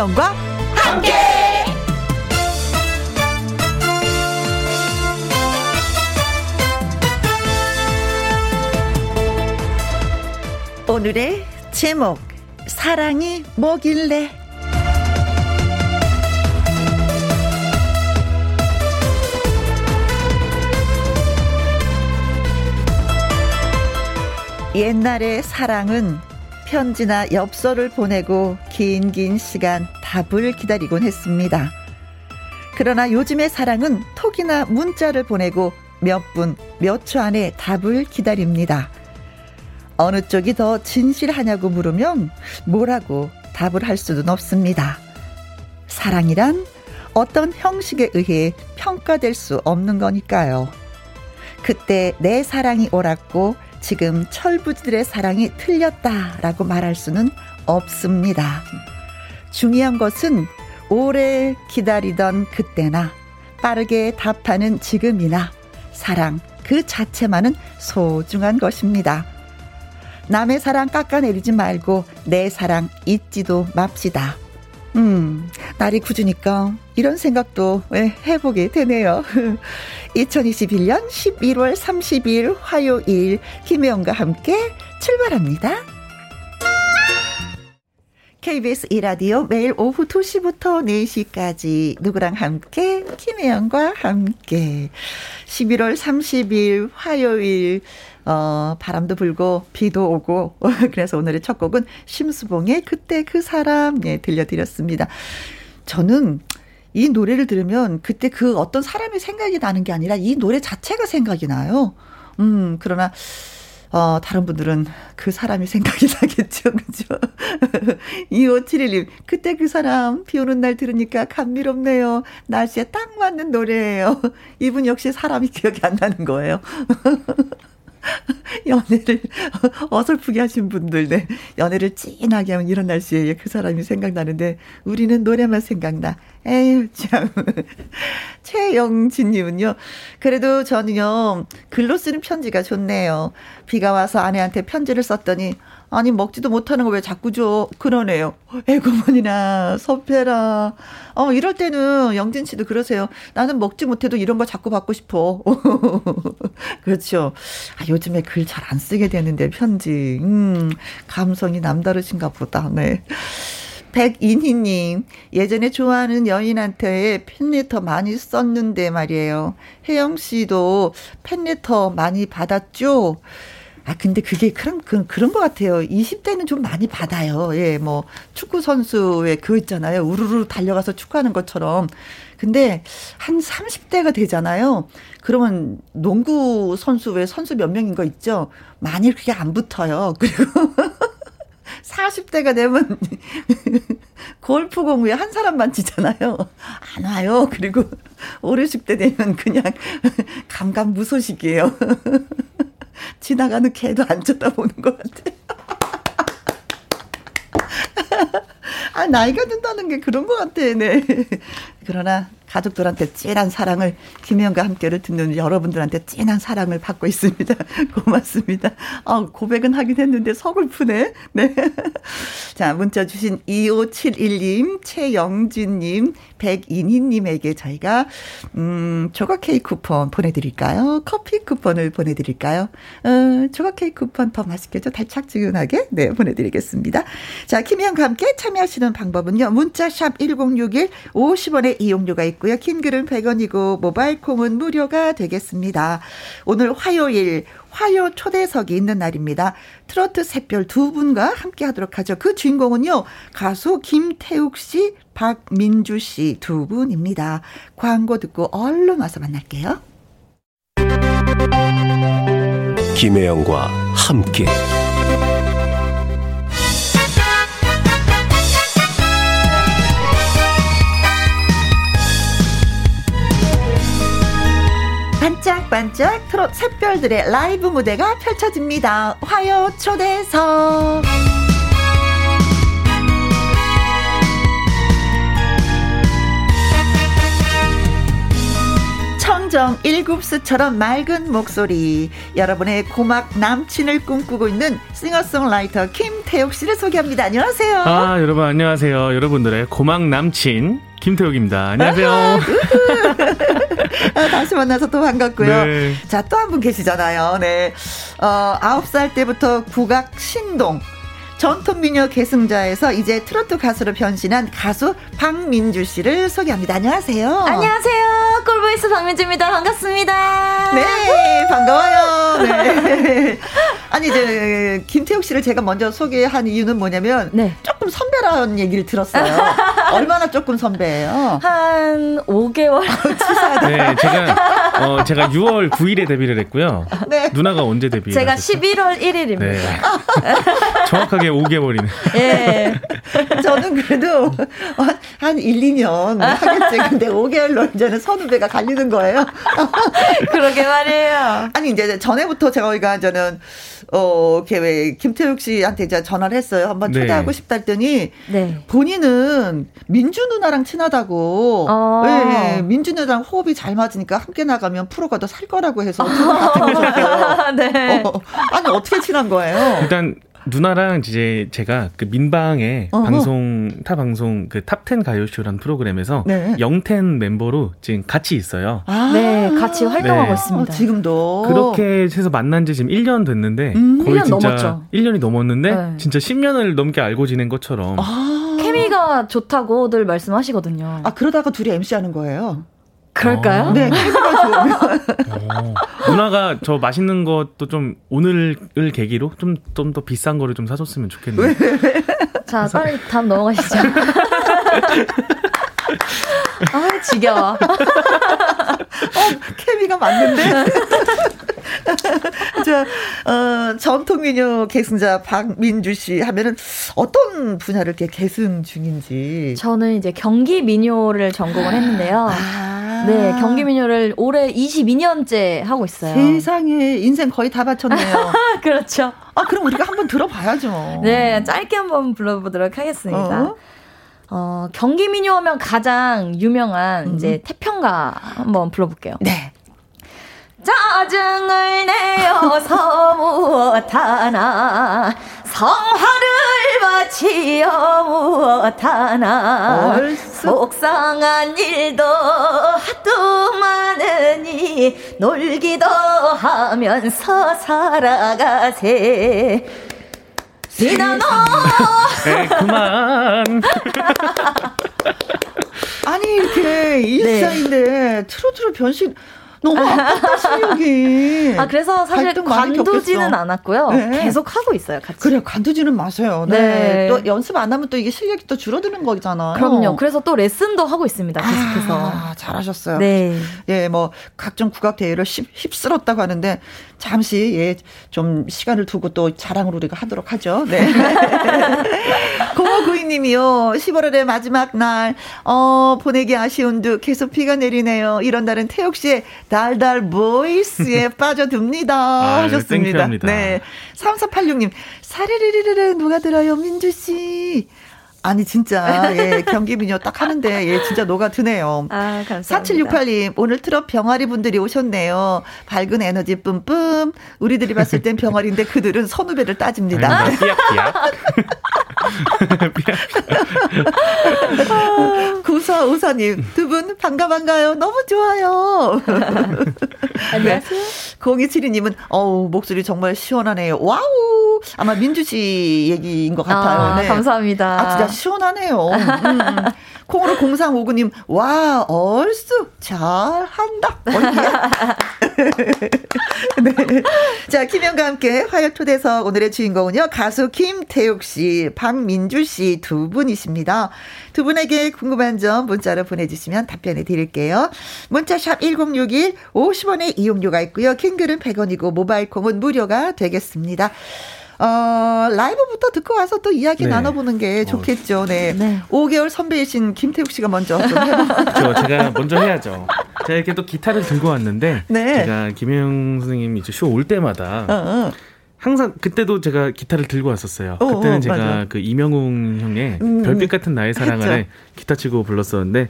김혜영과 함께. 오늘의 제목 사랑이 뭐길래 옛날의 사랑은 편지나 엽서를 보내고 긴긴 시간 답을 기다리곤 했습니다. 그러나 요즘의 사랑은 톡이나 문자를 보내고 몇 분, 몇 초 안에 답을 기다립니다. 어느 쪽이 더 진실하냐고 물으면 뭐라고 답을 할 수는 없습니다. 사랑이란 어떤 형식에 의해 평가될 수 없는 거니까요. 그때 내 사랑이 옳았고 지금 철부지들의 사랑이 틀렸다라고 말할 수는 없습니다. 중요한 것은 오래 기다리던 그때나 빠르게 답하는 지금이나 사랑 그 자체만은 소중한 것입니다. 남의 사랑 깎아내리지 말고 내 사랑 잊지도 맙시다. 음, 날이 굳으니까 이런 생각도 해보게 되네요. 2021년 11월 30일 화요일 김혜영과 함께 출발합니다. KBS 이라디오 매일 오후 2시부터 4시까지 누구랑 함께 김혜영과 함께 11월 30일 화요일 어, 바람도 불고 비도 오고 그래서 오늘의 첫 곡은 심수봉의 그때 그 사람 예, 들려드렸습니다. 저는 이 노래를 들으면 그때 그 어떤 사람이 생각이 나는 게 아니라 이 노래 자체가 생각이 나요. 음, 그러나 어, 다른 분들은 그 사람이 생각이 나겠죠. 그죠? 2571님, 그때 그 사람 비 오는 날 들으니까 감미롭네요. 날씨에 딱 맞는 노래예요. 이분 역시 사람이 기억이 안 나는 거예요. 연애를 어설프게 하신 분들, 네. 연애를 찐하게 하면 이런 날씨에 그 사람이 생각나는데, 우리는 노래만 생각나. 에휴, 참. 최영진님은요, 그래도 저는요, 글로 쓰는 편지가 좋네요. 비가 와서 아내한테 편지를 썼더니, 아니 먹지도 못하는 거 왜 자꾸 줘 그러네요. 에고머니나 서페라. 어 이럴 때는 영진 씨도 그러세요. 나는 먹지 못해도 이런 거 자꾸 받고 싶어. 그렇죠. 아 요즘에 글 잘 안 쓰게 되는데 편지. 음 감성이 남다르신가 보다. 네. 백인희님, 예전에 좋아하는 여인한테 팬레터 많이 썼는데 말이에요. 혜영 씨도 팬레터 많이 받았죠? 아, 근데 그게 그런, 그, 그런 것 같아요. 20대는 좀 많이 받아요. 예, 뭐, 축구 선수의 그 있잖아요. 우르르 달려가서 축구하는 것처럼. 근데 한 30대가 되잖아요. 그러면 농구 선수 왜 선수 몇 명인 거 있죠? 많이 그게 안 붙어요. 그리고 40대가 되면 골프 공부에 한 사람만 치잖아요. 안 와요. 그리고 5, 60대 되면 그냥 감감 무소식이에요. 지나가는 개도 안 쳐다보는 것 같아. 아, 나이가 든다는 게 그런 것 같아, 네. 그러나 가족들한테 찐한 사랑을 김혜영과 함께를 듣는 여러분들한테 찐한 사랑을 받고 있습니다. 고맙습니다. 아, 고백은 하긴 했는데 서글프네. 네. 자, 문자 주신 2571님, 최영진님, 백인희님에게 저희가, 음, 조각 케이크 쿠폰 보내드릴까요? 커피 쿠폰을 보내드릴까요? 어, 조각 케이크 쿠폰 더 맛있겠죠? 달착지근하게? 네, 보내드리겠습니다. 자, 김혜영과 함께 참여하시는 방법은요. 문자샵 1061 50원의 이용료가 있고요. 긴 글은 100원이고 모바일 콩은 무료가 되겠습니다. 오늘 화요일 화요 초대석이 있는 날입니다. 트로트 샛별 두 분과 함께 하도록 하죠. 그 주인공은요. 가수 김태욱 씨, 박민주 씨 두 분입니다. 광고 듣고 얼른 와서 만날게요. 김혜영과 함께 반짝반짝 트롯 샛별들의 라이브 무대가 펼쳐집니다. 화요 초대석. 감성 일곱수처럼 맑은 목소리 여러분의 고막 남친을 꿈꾸고 있는 싱어송라이터 김태욱 씨를 소개합니다. 안녕하세요. 아 여러분 안녕하세요. 여러분들의 고막 남친 김태욱입니다. 안녕하세요. 아, 다시 만나서 또 반갑고요. 네. 자, 또 한 분 계시잖아요. 네. 어, 9살 때부터 국악 신동. 전통 민요 계승자에서 이제 트로트 가수로 변신한 가수 박민주 씨를 소개합니다. 안녕하세요. 안녕하세요. 꿀보이스 박민주입니다. 반갑습니다. 네, 반가워요. 네. 아니 이제 김태욱 씨를 제가 먼저 소개한 이유는 뭐냐면 네. 조금 선배라는 얘기를 들었어요. 얼마나 조금 선배예요? 한 5개월. 네, 제가 어 제가 6월 9일에 데뷔를 했고요. 네. 누나가 언제 데뷔? 제가 11월 1일입니다. 네. 정확하게 5개월이네. 예. 저는 그래도 한 1, 2년 하겠지. 근데 5개월로 이제는 선후배가 갈리는 거예요. 그러게 말이에요. 아니, 이제 전에부터 제가 저는 어, 이렇게 김태욱 씨한테 이제 전화를 했어요. 한번 네. 초대하고 싶다 했더니 네. 본인은 민주 누나랑 친하다고. 어. 네, 민주 누나랑 호흡이 잘 맞으니까 함께 나가면 프로가 더 살 거라고 해서. 네. 어, 아니 어떻게 친한 거예요? 일단 누나랑 이제 제가 그 민방의 어허. 방송 타 방송 그 Top10 가요쇼라는 프로그램에서 네. 영텐 멤버로 지금 같이 있어요. 아~ 네, 같이 활동하고 네. 있습니다. 어, 지금도 그렇게 해서 만난 지 지금 1년 됐는데 음, 거의 1년 진짜 넘었죠. 1년이 넘었는데 네. 진짜 10년을 넘게 알고 지낸 것처럼 아~ 케미가 좋다고들 말씀하시거든요. 아 그러다가 둘이 MC 하는 거예요. 그럴까요? 어. 네, 케미가 좋으면. 어. 누나가 저 맛있는 것도 좀 오늘을 계기로 좀 좀 더 비싼 거를 좀 사줬으면 좋겠네요. 자, 빨리 다음 넘어가시죠. 아, 지겨워. 어, 케미가 맞는데? 자, 어, 전통 민요 계승자 박민주 씨 하면은 어떤 분야를 이렇게 계승 중인지. 저는 이제 경기 민요를 전공을 했는데요. 아. 네, 경기 민요를 올해 22년째 하고 있어요. 세상에 인생 거의 다 바쳤네요. 그렇죠. 아, 그럼 우리가 한번 들어봐야죠. 네, 짧게 한번 불러보도록 하겠습니다. 어? 어, 경기 민요 하면 가장 유명한 음. 이제 태평가 한번 불러볼게요. 네. 짜증을 내어서 무엇하나 성화를 바치어 무엇하나 속상한 일도 하도 많으니 놀기도 하면서 살아가세 시나노 네, 그만 아니 이렇게 일상인데 네. 트로트로 변신 너무 아깝다 실력이. 아 그래서 사실 관두지는 않았고요. 네. 계속 하고 있어요 같이. 그래 관두지는 마세요. 네. 네. 또 연습 안 하면 또 이게 실력이 또 줄어드는 거잖아요. 그럼요. 그래서 또 레슨도 하고 있습니다. 계속해서. 아, 잘하셨어요. 네. 예, 뭐 각종 국악 대회를 휩, 휩쓸었다고 하는데 잠시 예, 좀 시간을 두고 또 자랑을 우리가 하도록 하죠. 네. 고구이님이요. 11월의 마지막 날, 어, 보내기 아쉬운 듯 계속 비가 내리네요. 이런 날은 태욱 씨의 달달 보이스에 빠져듭니다. 아, 하셨습니다. 네. 3486님, 사리리리르 누가 들어요, 민주씨. 아니 진짜 예 경기 민요 딱 하는데 예 진짜 녹아 드네요. 아 감사합니다. 4768님 오늘 트롯 병아리 분들이 오셨네요. 밝은 에너지 뿜뿜. 우리들이 봤을 땐 병아리인데 그들은 선후배를 따집니다. 구사 오사님 두 분 반가 반가요. 너무 좋아요. 안녕하세요. 0272님은 어우 목소리 정말 시원하네요. 와우 아마 민주 씨 얘기인 것 같아요. 아, 네. 감사합니다. 아 진짜 시원하네요. 음. 음. 콩으로 0359님, 와, 얼쑤, 잘한다. 네. 자, 김현과 함께 화요 초대석 오늘의 주인공은요, 가수 김태욱 씨, 박민주 씨 두 분이십니다. 두 분에게 궁금한 점 문자로 보내주시면 답변해 드릴게요. 문자샵 1061, 50원의 이용료가 있고요. 킹글은 100원이고, 모바일 콩은 무료가 되겠습니다. 어, 라이브부터 듣고 와서 또 이야기 네. 나눠보는 게 어. 좋겠죠. 네. 네. 5개월 선배이신 김태욱 씨가 먼저 좀 해보죠. 제가 먼저 해야죠. 제가 이렇게 또 기타를 들고 왔는데 네. 제가 김혜영 선생님 이제 쇼 올 때마다 어, 어. 항상 그때도 제가 기타를 들고 왔었어요. 어, 그때는 어, 제가 맞아. 그 이명웅 형의 음, 별빛 같은 나의 사랑을 기타 치고 불렀었는데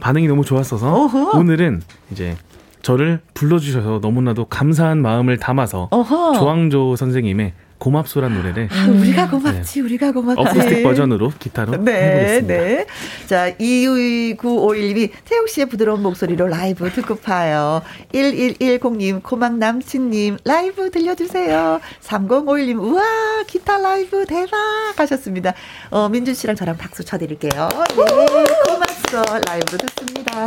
반응이 너무 좋았어서 어허. 오늘은 이제 저를 불러주셔서 너무나도 감사한 마음을 담아서 어허. 조항조 선생님의 고맙소란 노래를 아, 우리가 고맙지 네. 우리가 고맙지 어쿠스틱 버전으로 기타로 네, 해보겠습니다. 네. 자 2951님이 태욱 씨의 부드러운 목소리로 라이브 듣고 파요. 1110님 고막 남친님 라이브 들려주세요. 3051님 우와 기타 라이브 대박 하셨습니다. 어, 민준 씨랑 저랑 박수 쳐드릴게요. 네 고맙소 라이브 듣습니다.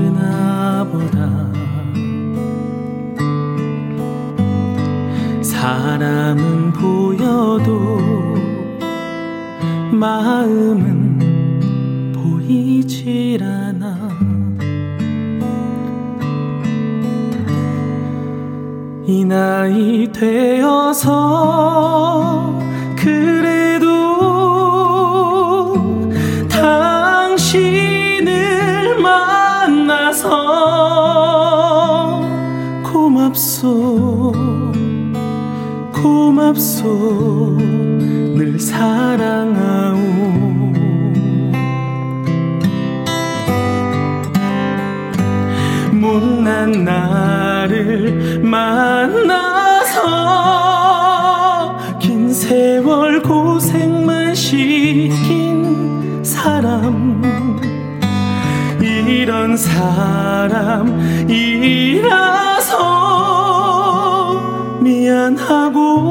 나이 되어서 사람이라서 미안하고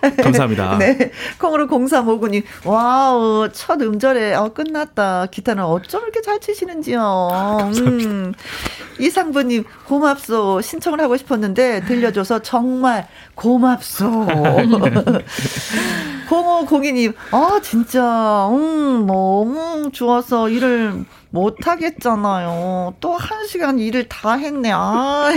감사합니다. 네. 콩으로 0359님, 와우, 첫 음절에, 어, 끝났다. 기타는 어쩜 이렇게 잘 치시는지요. 음. 이상부님, 고맙소. 신청을 하고 싶었는데, 들려줘서 정말 고맙소. 0502님, 아, 진짜, 음, 너무 좋아서 일을 못하겠잖아요. 또 한 시간 일을 다 했네. 아.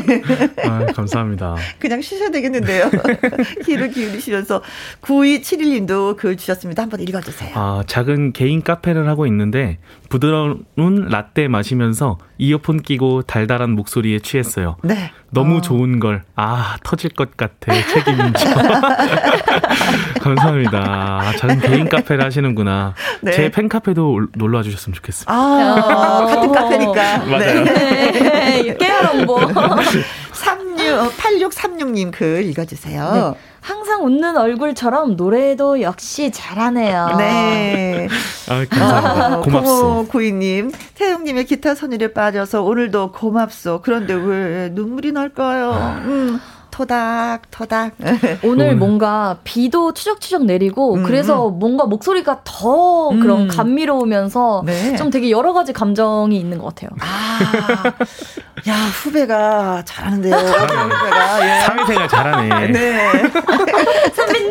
아 감사합니다. 그냥 쉬셔야 되겠는데요. 귀를 기울이시면서 9271님도 글 주셨습니다. 한번 읽어주세요. 아, 작은 개인 카페를 하고 있는데 부드러운 라떼 마시면서 이어폰 끼고 달달한 목소리에 취했어요. 네. 너무 어. 좋은 걸, 아, 터질 것 같아. 책임져. 감사합니다. 아, 작은 개인 카페를 하시는구나. 네. 제 팬카페도 놀러 와 주셨으면 좋겠습니다. 아, 같은 카페니까. 맞아요. 네. 깨알 홍보. 36, 8636님 글 읽어주세요. 네. 항상 웃는 얼굴처럼 노래도 역시 잘하네요. 네. 아, 감사합니다. 어, 고맙소. 고이님, 태용님의 기타 선율에 빠져서 오늘도 고맙소. 그런데 왜 눈물이 날까요? 아. 음. 토닥 토닥. 오늘 뭔가 비도 추적추적 내리고 음. 그래서 뭔가 목소리가 더 음. 그런 감미로우면서 네. 좀 되게 여러 가지 감정이 있는 것 같아요. 아, 야 후배가 잘하는데요. 후배가 예. 사회생활 잘하네. 네. 선배님.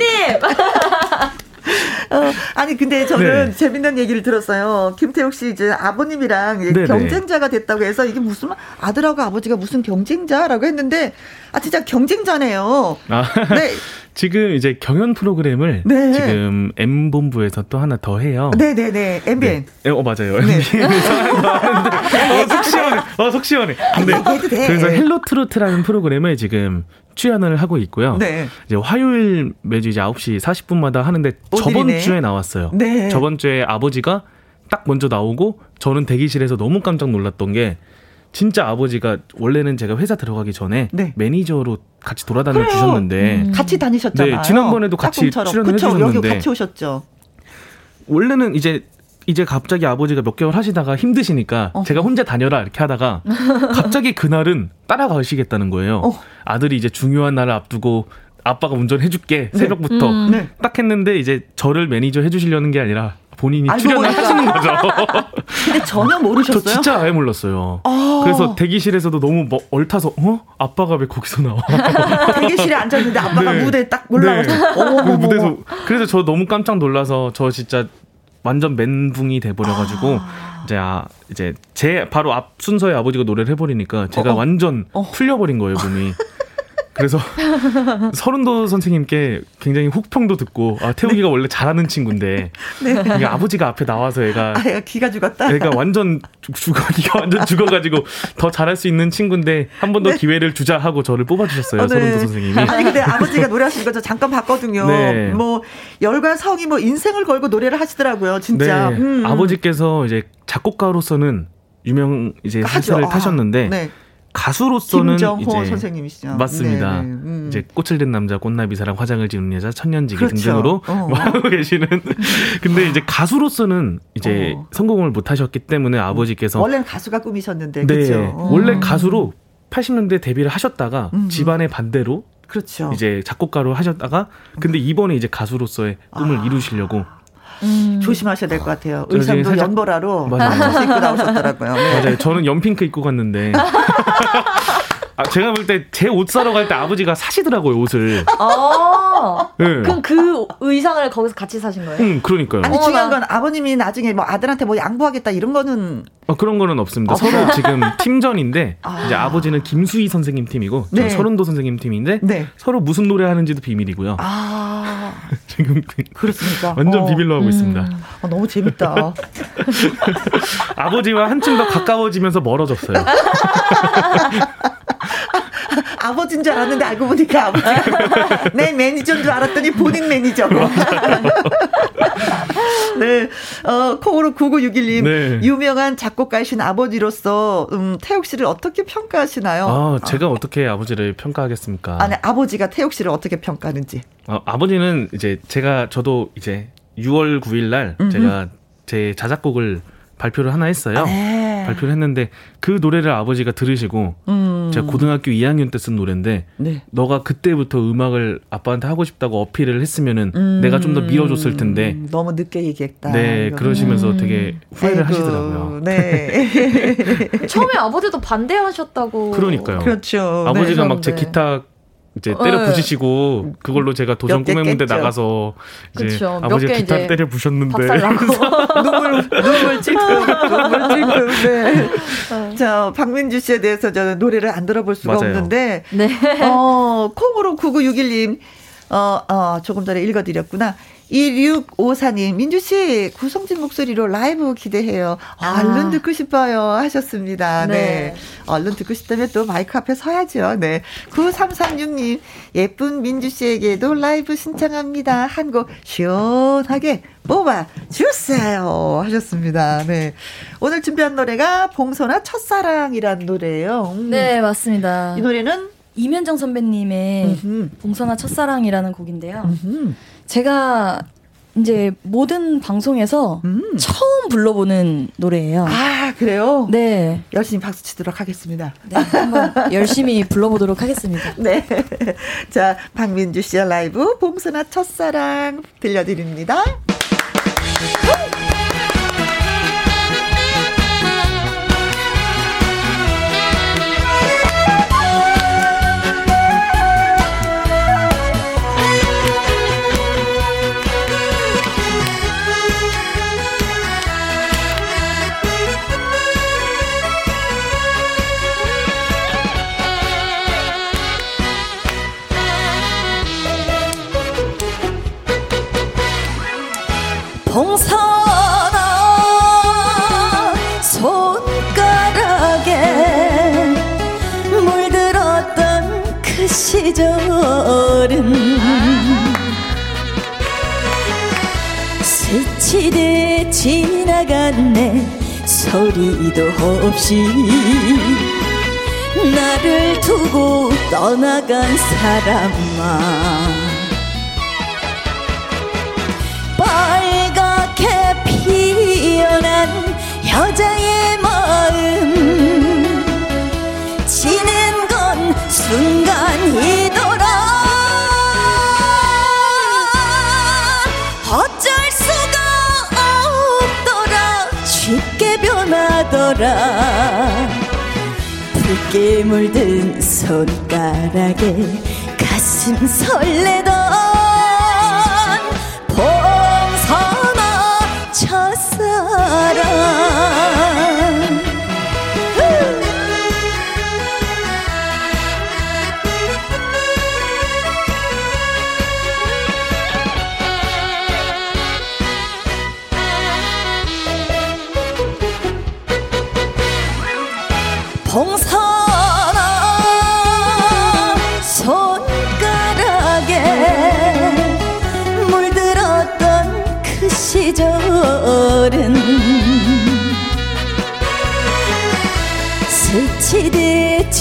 어, 아니 근데 저는 네. 재밌는 얘기를 들었어요. 김태욱 씨 이제 아버님이랑 네네. 경쟁자가 됐다고 해서 이게 무슨 아들하고 아버지가 무슨 경쟁자라고 했는데 아 진짜 경쟁자네요. 아, 네. 지금 이제 경연 프로그램을 네. 지금 M 본부에서 또 하나 더 해요. 네네네 MBN. 네. 어 맞아요. 네. 어, 속 시원해. 어, 속 시원해. 근데 그래서 헬로 트로트라는 프로그램을 지금 출연을 하고 있고요. 네. 이제 화요일 매주 이제 9시 40분마다 하는데 저번. 주에 나왔어요. 네. 저번 주에 아버지가 딱 먼저 나오고 저는 대기실에서 너무 깜짝 놀랐던 게 진짜 아버지가 원래는 제가 회사 들어가기 전에 네. 매니저로 같이 돌아다녀 주셨는데 음. 같이 다니셨잖아요. 네, 지난번에도 같이 출연을 해주셨는데 여기 같이 오셨죠. 원래는 이제 이제 갑자기 아버지가 몇 개월 하시다가 힘드시니까 어. 제가 혼자 다녀라 이렇게 하다가 갑자기 그날은 따라가시겠다는 거예요. 어. 아들이 이제 중요한 날을 앞두고 아빠가 운전해줄게 네. 새벽부터 음. 네. 딱 했는데 이제 저를 매니저 해주시려는 게 아니라 본인이 출연을 보니까. 하시는 거죠. 근데 전혀 모르셨어요? 저 진짜 아예 몰랐어요. 아~ 그래서 대기실에서도 너무 뭐 얼타서 어 아빠가 왜 거기서 나와? 대기실에 앉았는데 아빠가 네. 무대에 딱 올라와서 네. 무대에서 그래서 저 너무 깜짝 놀라서 저 진짜 완전 멘붕이 돼버려가지고 아. 이제 아 이제 제 바로 앞 순서에 아버지가 노래를 해버리니까 제가 어, 어. 완전 어. 풀려버린 거예요 몸이. 그래서 서른도 선생님께 굉장히 혹평도 듣고 아 태욱이가 네. 원래 잘하는 친구인데 네. 아버지가 앞에 나와서 애가 아, 기가 죽었다. 애가 완전 죽어 기가 완전 죽어가지고 더 잘할 수 있는 친구인데 한 번더 네. 기회를 주자 하고 저를 뽑아주셨어요 어, 네. 서른도 선생님이. 아니 근데 아버지가 노래하시는 거저 잠깐 봤거든요. 네. 뭐 열과 성이 뭐 인생을 걸고 노래를 하시더라고요 진짜. 네. 음. 아버지께서 이제 작곡가로서는 유명 이제 회사를 타셨는데. 가수로서는 김정호 선생님이시죠. 맞습니다. 네, 네. 음. 이제 꽃을 든 남자, 꽃나비 사랑, 화장을 지는 여자, 천년지기 그렇죠. 등등으로 어. 하고 계시는. 근데 이제 가수로서는 이제 어. 성공을 못 하셨기 때문에 아버지께서 원래는 가수가 꿈이셨는데 네. 그렇죠. 원래 가수로 80년대 데뷔를 하셨다가 음. 집안의 반대로 그렇죠. 이제 작곡가로 하셨다가 근데 이번에 이제 가수로서의 꿈을 아. 이루시려고 음. 조심하셔야 될 것 같아요. 의상도 살짝... 연보라로 맞아요. 입고 나오셨더라고요. 네. 맞아요. 저는 연핑크 입고 갔는데. 아, 제가 볼 때 제 옷 사러 갈 때 아버지가 사시더라고요 옷을. 아, 네. 그럼 그 의상을 거기서 같이 사신 거예요? 응, 그러니까요. 아니 중요한 건 아버님이 나중에 뭐 아들한테 뭐 양보하겠다 이런 거는. 어, 그런 거는 없습니다. 서로 지금 팀전인데 아. 이제 아버지는 김수희 선생님 팀이고 네. 설운도 선생님 팀인데 네. 서로 무슨 노래 하는지도 비밀이고요. 아. 지금 그렇습니까? 완전 어. 비밀로 하고 음. 있습니다. 어, 너무 재밌다. 아버지와 한층 더 가까워지면서 멀어졌어요. 아버지인 줄 알았는데 알고 보니까 아버지가 내 매니저인 줄 알았더니 본인 매니저. 네. 어, 콩으로 9961님. 네. 유명한 작곡가이신 아버지로서, 음, 태욱 씨를 어떻게 평가하시나요? 아, 제가 어. 떻게 아버지를 평가하겠습니까? 아니, 아버지가 태욱 씨를 어떻게 평가하는지. 어, 아버지는 이제 제가, 저도 이제 6월 9일 날. 제가 제 자작곡을 발표를 하나 했어요. 네. 발표를 했는데 그 노래를 아버지가 들으시고 음. 제가 고등학교 2학년 때 쓴 노래인데 네. 너가 그때부터 음악을 아빠한테 하고 싶다고 어필을 했으면은 음. 내가 좀 더 밀어줬을 텐데 너무 늦게 얘기했다. 네, 이거는. 그러시면서 음. 되게 후회를 아이고. 하시더라고요. 네. 처음에 아버지도 반대하셨다고. 그러니까요. 그렇죠. 아버지가 네, 막제 기타 이제 때려 네. 부시시고 그걸로 제가 도전 꿈의 무대 나가서 이제 그쵸. 아버지 기타 때려 부셨는데 눈물 눈물 찔끔 눈물 찔끔 네. 어. 자 박민주 씨에 대해서 저는 노래를 안 들어볼 수가 맞아요. 없는데 네. 어 콩으로 9961님 어, 어, 조금 전에 읽어드렸구나. 2654님, 민주씨, 구성진 목소리로 라이브 기대해요. 아. 얼른 듣고 싶어요. 하셨습니다. 네. 네. 얼른 듣고 싶다면 또 마이크 앞에 서야죠. 네. 9336님, 예쁜 민주씨에게도 라이브 신청합니다. 한 곡 시원하게 뽑아 주세요. 하셨습니다. 네. 오늘 준비한 노래가 봉선아 첫사랑이라는 노래예요. 음. 네, 맞습니다. 이 노래는 이면정 선배님의 음흠. 봉선아 첫사랑이라는 곡인데요. 음흠. 제가 이제 모든 방송에서 음. 처음 불러보는 노래예요. 아 그래요? 네. 열심히 박수 치도록 하겠습니다. 네, 한번 열심히 불러보도록 하겠습니다. 네. 자 박민주 씨의 라이브 봉선아 첫사랑 들려드립니다. 그 시절은 스치듯 지나갔네. 소리도 없이 나를 두고 떠나간 사람아. 피어난 여자의 마음. 지는 건 순간이 붉게 물든 손가락에 가슴 설레던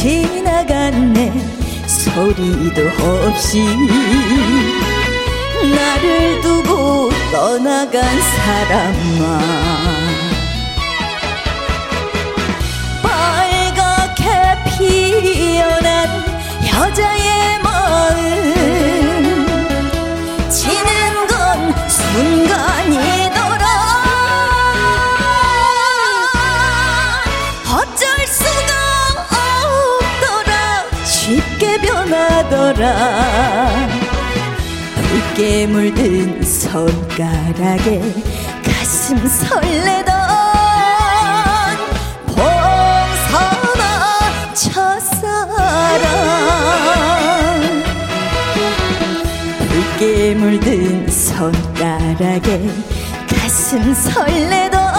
지나갔네. 소리도 없이 나를 두고 떠나간 사람아. 빨갛게 피어난 여자의 변하더라. 붉게 물든 손가락에 가슴 설레던 봉선아 첫사랑. 붉게 물든 손가락에 가슴 설레던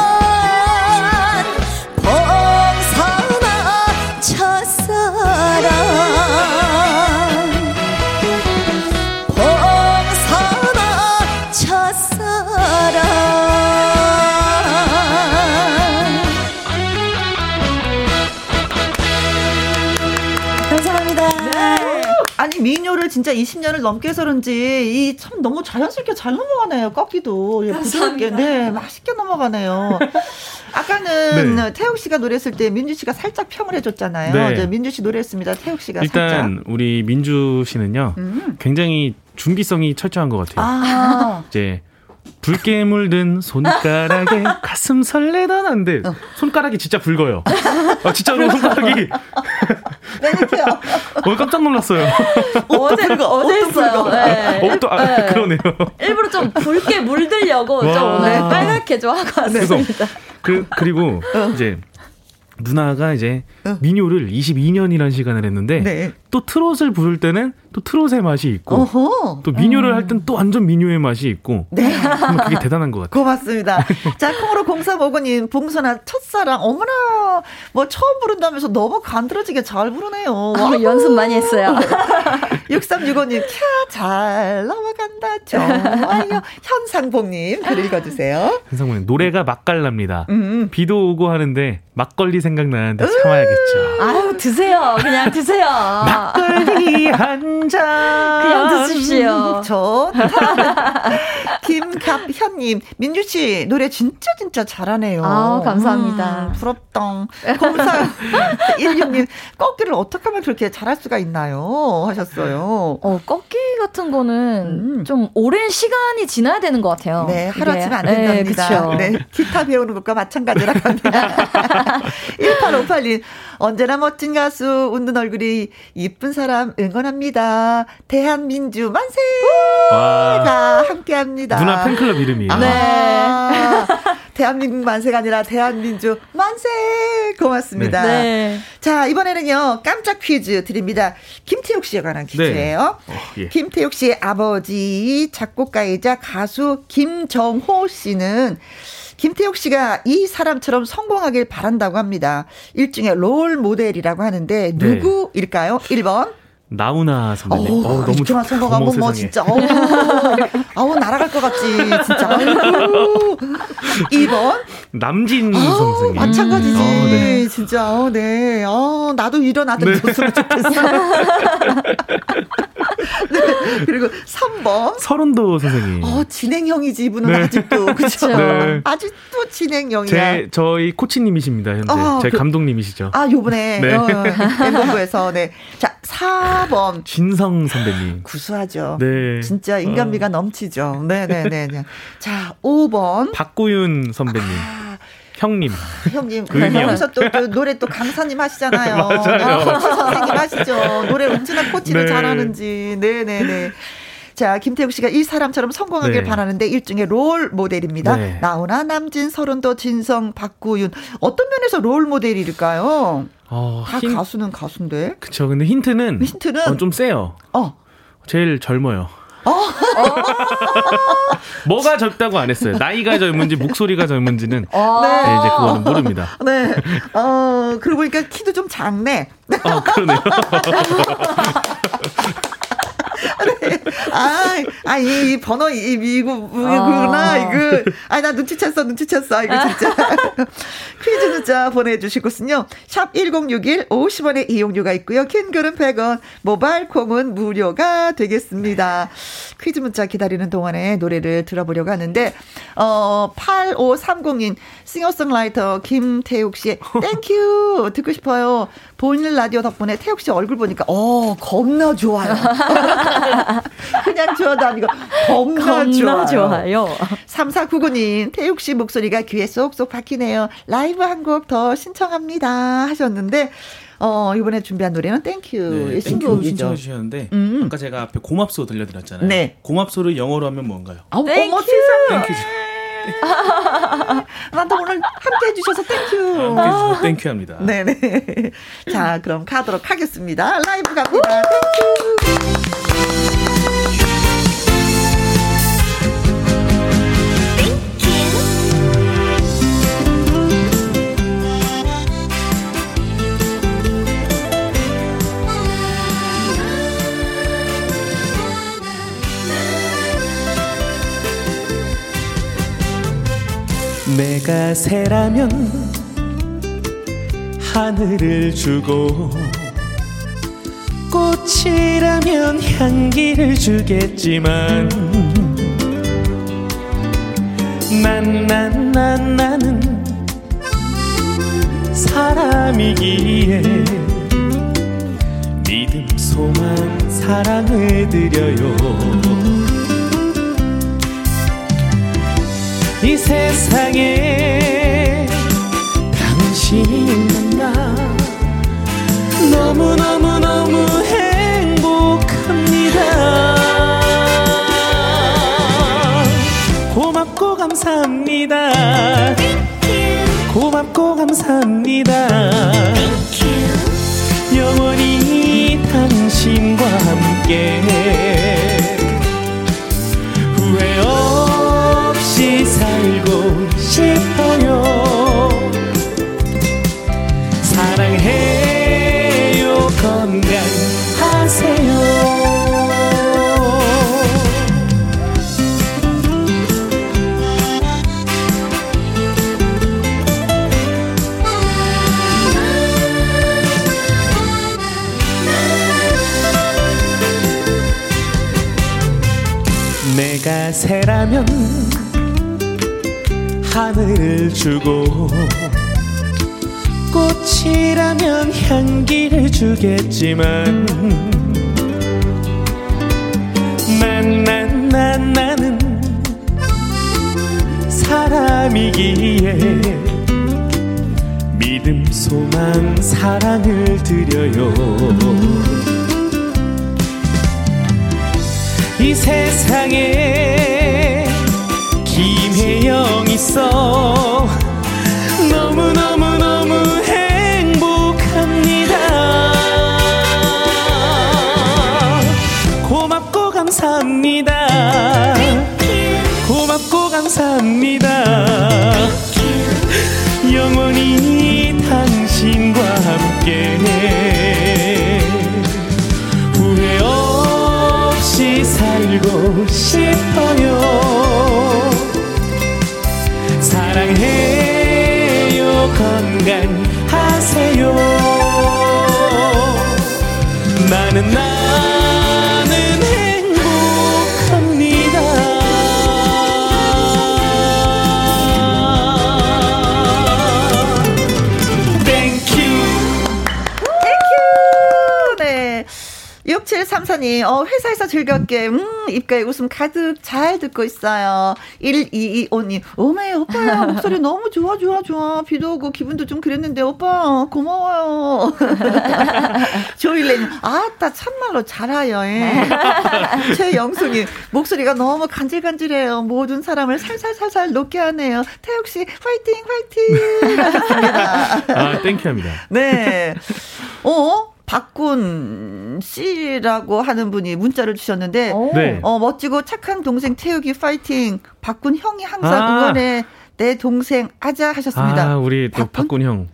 진짜 20년을 넘게 해서 그런지 이 참 너무 자연스럽게 잘 넘어가네요. 꺾기도 예, 부드럽게 네 맛있게 넘어가네요. 아까는 네. 태욱 씨가 노래했을 때 민주 씨가 살짝 평을 해줬잖아요. 네. 이제 민주 씨 노래했습니다. 태욱 씨가 일단 살짝. 우리 민주 씨는요 음. 굉장히 준비성이 철저한 것 같아요. 아. 이제 붉게 물든 손가락에 가슴 설레던 한데 어. 손가락이 진짜 붉어요. 아, 진짜로 손가락이. 매니큐어. 어, 깜짝 놀랐어요. 어제 어제 했어요. 네. 옷도 아, 네. 그러네요. 일부러 좀 붉게 물들려고 와. 좀 오늘 빨갛게 좀 하고 왔습니다. 그 그리고 어. 이제 누나가 이제 어. 민요를 22년이라는 시간을 했는데 네. 또 트롯을 부를 때는 또 트롯의 맛이 있고 어허. 또 민요를 음. 할땐 또 완전 민요의 맛이 있고 네. 그게 대단한 것 같아요. 고맙습니다. 자 콩으로 공사모고님 봉선아 첫사랑 어머나 뭐 처음 부른다면서 너무 간드러지게 잘 부르네요. 아, 연습 많이 했어요. 6365님 캬 잘 넘어간다 좋아요. 현상봉님 글 읽어주세요. 현상봉님 노래가 맛깔납니다. 음. 비도 오고 하는데 막걸리 생각나는데 참아야겠죠. 아유 드세요 그냥 드세요. 막걸리 한한 잔. 그냥 드십시오. 저. 김갑현님, 민주 씨 노래 진짜 진짜 잘하네요. 아, 감사합니다. 음, 부럽덩. 0416님, 꺾기를 어떻게 하면 그렇게 잘할 수가 있나요? 하셨어요. 어, 꺾기 같은 거는 음. 좀 오랜 시간이 지나야 되는 것 같아요. 네, 하루 아침에 안 된답니다. 네, 네, 기타 배우는 것과 마찬가지라고 합니다. 1858님, 언제나 멋진 가수, 웃는 얼굴이 이쁜 사람 응원합니다. 대한민주 만세가 함께 합니다. 누나 팬클럽 이름이에요. 네. 대한민국 만세가 아니라 대한민주 만세! 고맙습니다. 네. 자, 이번에는요, 깜짝 퀴즈 드립니다. 김태욱 씨에 관한 퀴즈예요. 네. 어, 예. 김태욱 씨의 아버지, 작곡가이자 가수 김정호 씨는 김태욱 씨가 이 사람처럼 성공하길 바란다고 합니다. 일종의 롤 모델이라고 하는데 네. 누구일까요? 1번. 나훈아 선배님. 어, 어 너무 좋아 성공하고 뭐 진짜 어우, 아우 날아갈 것 같지 진짜. 아유. 2번 남진 아, 선생님. 마찬가지지. 음. 어, 네. 진짜 어, 네. 어, 나도 이런 아들 네. 줬으면 좋겠어. 네. 그리고 3번. 서른도 선생님. 어, 진행형이지, 이분은 네. 아직도. 그쵸. 네. 아직도 진행형이야. 제, 저희 코치님이십니다, 현재. 아, 제 그, 감독님이시죠. 아, 요번에. 네. 어, 엠본부에서, 네. 자, 4번. 진성 선배님. 구수하죠. 네. 진짜 인간미가 어. 넘치죠. 네네네. 네, 네. 자, 5번. 박구윤 선배님. 아, 형님. 형님. 여기서 또, 또 노래 또 강사님 하시잖아요. 맞아요. 아, 선생님 하시죠. 노래 언제나 코치를 네. 잘하는지. 네네네. 자, 김태욱 씨가 이 사람처럼 성공하길 네. 바라는데 일종의 롤 모델입니다. 네. 나훈아, 남진, 서른도, 진성, 박구윤. 어떤 면에서 롤 모델일까요? 어, 다 힌... 가수는 가수인데. 그쵸. 근데 힌트는. 힌트는. 어, 좀 세요. 어. 제일 젊어요. 어. 뭐가 젊다고 안 했어요. 나이가 젊은지 목소리가 젊은지는 어. 네. 네, 이제 그거는 모릅니다. 네. 어, 그러고 보니까 키도 좀 작네. 어, 그러네요. 네. 아, 아, 이, 이 번호, 이, 이거, 이거구나, 아. 이거. 아, 나 눈치챘어, 눈치챘어, 이거 진짜. 퀴즈 문자 보내주시고선요. 샵 1061, 50원의 이용료가 있고요. 킹글은 100원, 모바일 콩은 무료가 되겠습니다. 퀴즈 문자 기다리는 동안에 노래를 들어보려고 하는데, 어, 8530인 싱어송라이터 김태욱 씨의 Thank you 듣고 싶어요. 보이는 라디오 덕분에 태욱 씨 얼굴 보니까, 어, 겁나 좋아요. 그냥 좋아도 아니고 겁나, 겁나 좋아요. 3499님, 태욱 씨 목소리가 귀에 쏙쏙 박히네요. 라이브 한 곡 더 신청합니다. 하셨는데, 어, 이번에 준비한 노래는 Thank you. 네, Thank you 신청해 주셨는데, 음. 아까 제가 앞에 고맙소 들려드렸잖아요. 네. 고맙소를 영어로 하면 뭔가요? 아, thank you. Thank you. 나도 오늘 함께 해주셔서 thank you. 함께 해주셔서 thank you 합니다. 네네. 자, 그럼 가도록 하겠습니다. 라이브 갑니다. Thank you. 내가 새라면 하늘을 주고 꽃이라면 향기를 주겠지만 난 난 난 나는 사람이기에 믿음 소망 사랑을 드려요 이 세상에 당신이 만나? 너무너무너무 행복합니다. 고맙고 감사합니다. 고맙고 감사합니다. 영원히 당신과 함께 싶어요. 사랑해요. 건강하세요. 내가 새라면 하늘을 주고 꽃이라면 향기를 주겠지만 난난 나는 사람이기에 믿음 소망 사랑을 드려요. 이 세상에 김혜영 있어. 너무너무너무 행복합니다. 고맙고 감사합니다. 고맙고 감사합니다. 영원히 당신과 함께 후회 없이 살고 싶어요 건강하세요. 나는 나는 행복합니다. Thank you 네. 6734님, 어, 회사에서 즐겁게, 음, 입가에 웃음 가득 잘 듣고 있어요. 1225님, 오메, 오빠야, 목소리 너무 좋아, 좋아, 좋아. 비도 오고 기분도 좀 그랬는데, 오빠, 고마워요. 조일레님, 아따, 참말로 잘하요, 예. 최영수님, 목소리가 너무 간질간질해요. 모든 사람을 살살살살 녹게 하네요. 태욱씨, 화이팅, 화이팅! 하셨습니다. 아, thank you 합니다. 네. 어? 박군 씨라고 하는 분이 문자를 주셨는데 네. 어 멋지고 착한 동생 태욱이 파이팅. 박군 형이 항상 아. 응원해 내 동생 아자 하셨습니다. 아, 우리 또 박군? 박군 형.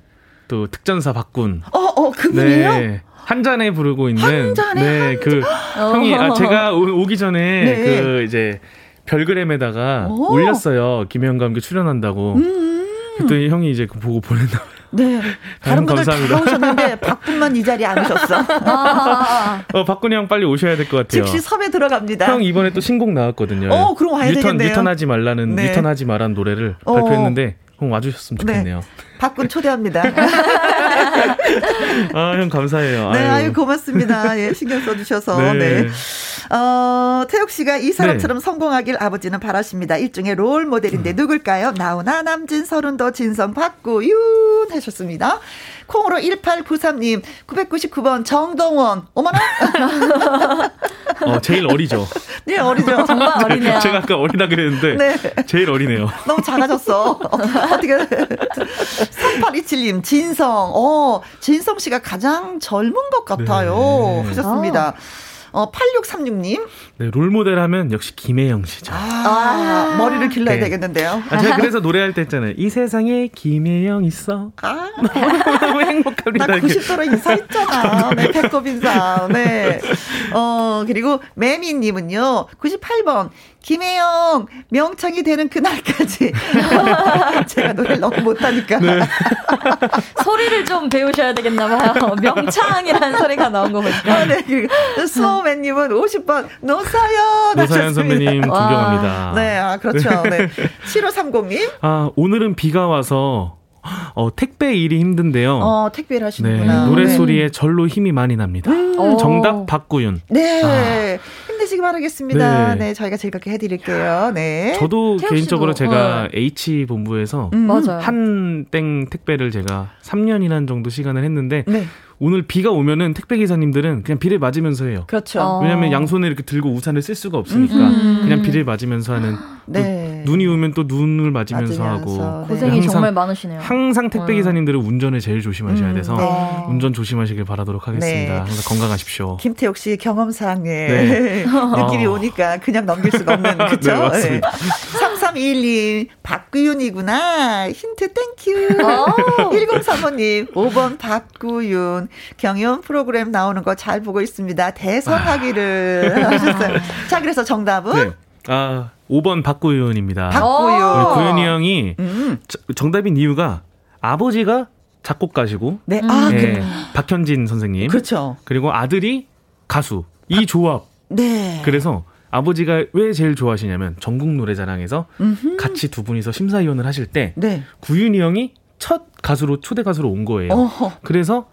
또 특전사 박군. 어, 어, 그분이에요? 네. 한 잔에 부르고 있는 한 잔에, 네, 한그 형이 아, 제가 오, 기 전에 네. 그 이제 별그램에다가 오. 올렸어요. 김혜영과 함께 출연한다고. 음. 그랬더니 형이 이제 그거 보고 보냈나 봐요. 네. 다른 분들 감사합니다. 다 오셨는데 박군만 이 자리에 안 오셨어. 어, 박군이 형 빨리 오셔야 될 것 같아요. 즉시 섭외 들어갑니다. 형 이번에 또 신곡 나왔거든요. 어, 그럼 와야 뉴턴, 되겠네요. 뉴턴하지 말라는 네. 뉴턴하지 말란 노래를 어. 발표했는데 형 와주셨으면 좋겠네요. 박군 초대합니다. 아, 형 감사해요. 네, 아유. 아유, 고맙습니다. 예, 신경 써주셔서. 네. 네. 어, 태욱 씨가 이 사람처럼 성공하길 아버지는 바라십니다. 일종의 롤 모델인데 누굴까요? 나훈아, 남진, 서른도, 진성, 박구윤 하셨습니다. 콩으로 1893님, 999번 정동원. 어머나? 어, 제일 어리죠. 네, 어리죠. 정말 어리네요. 제가 아까 어리다 그랬는데 네. 제일 어리네요. 너무 작아졌어. 어, 어떻게. 3827님, 진성. 어, 진성 씨가 가장 젊은 것 같아요. 네. 하셨습니다. 어, 8636님. 네, 롤모델 하면 역시 김혜영 씨죠. 아, 머리를 길러야 네. 되겠는데요. 아, 제가 그래서 노래할 때 했잖아요. 이 세상에 김혜영 있어. 아, 너무 행복합니다. 나 이렇게. 90도로 인사했잖아. 네, 배꼽 인사. 네. 어, 그리고 매미님은요, 98번. 김혜영, 명창이 되는 그날까지. 제가 노래를 너무 못하니까. 네. 소리를 좀 배우셔야 되겠나 봐요. 명창이라는 소리가 나온 거 보니까. 아, 네. 그리고 스노우 맨님은 50번, 노사연. 노사연. 선배님 존경합니다. 네, 아, 그렇죠. 네. 7530님. 아, 오늘은 비가 와서 어, 택배 일이 힘든데요. 어, 택배를 네, 하시는구나. 노래 네. 소리에 절로 힘이 많이 납니다. 오. 정답 박구윤. 네. 힘내시기 바라겠습니다. 네. 네. 저희가 즐겁게 해드릴게요. 네. 저도 개인적으로 제가 H 본부에서 음. 맞아요. 한땡 택배를 제가 3년이란 정도 시간을 했는데 네. 오늘 비가 오면은 택배 기사님들은 그냥 비를 맞으면서 해요. 그렇죠. 어. 왜냐하면 양손에 이렇게 들고 우산을 쓸 수가 없으니까 음. 그냥 비를 맞으면서 하는 또 네. 눈이 오면 또 눈을 맞으면서, 맞으면서, 하고 네. 고생이 항상- 정말 많으시네요. 항상 택배 음. 기사님들은 운전을 제일 조심하셔야 음, 돼서 네. 운전 조심하시길 바라도록 하겠습니다. 네. 항상 건강하십시오. 김태욱 씨 경험상에 네. 느낌이 어. 오니까 그냥 넘길 수가 없는 그쵸? 네, 맞습니다. 3321님 박구윤이구나 힌트 thank you 어. 1035님 5번 박구윤 경연 프로그램 나오는 거 잘 보고 있습니다 대성하기를 하셨어요 자 그래서 정답은 네. 아, 5번 박구윤입니다. 박구윤 구윤이 형이 음. 저- 정답인 이유가 아버지가 작곡가시고 네. 아, 예, 그, 박현진 선생님 그렇죠. 그리고 아들이 가수 이 조합 네. 그래서 아버지가 왜 제일 좋아하시냐면 전국 노래자랑에서 음흠. 같이 두 분이서 심사위원을 하실 때 네. 구윤이 형이 첫 가수로 초대 가수로 온 거예요. 어허. 그래서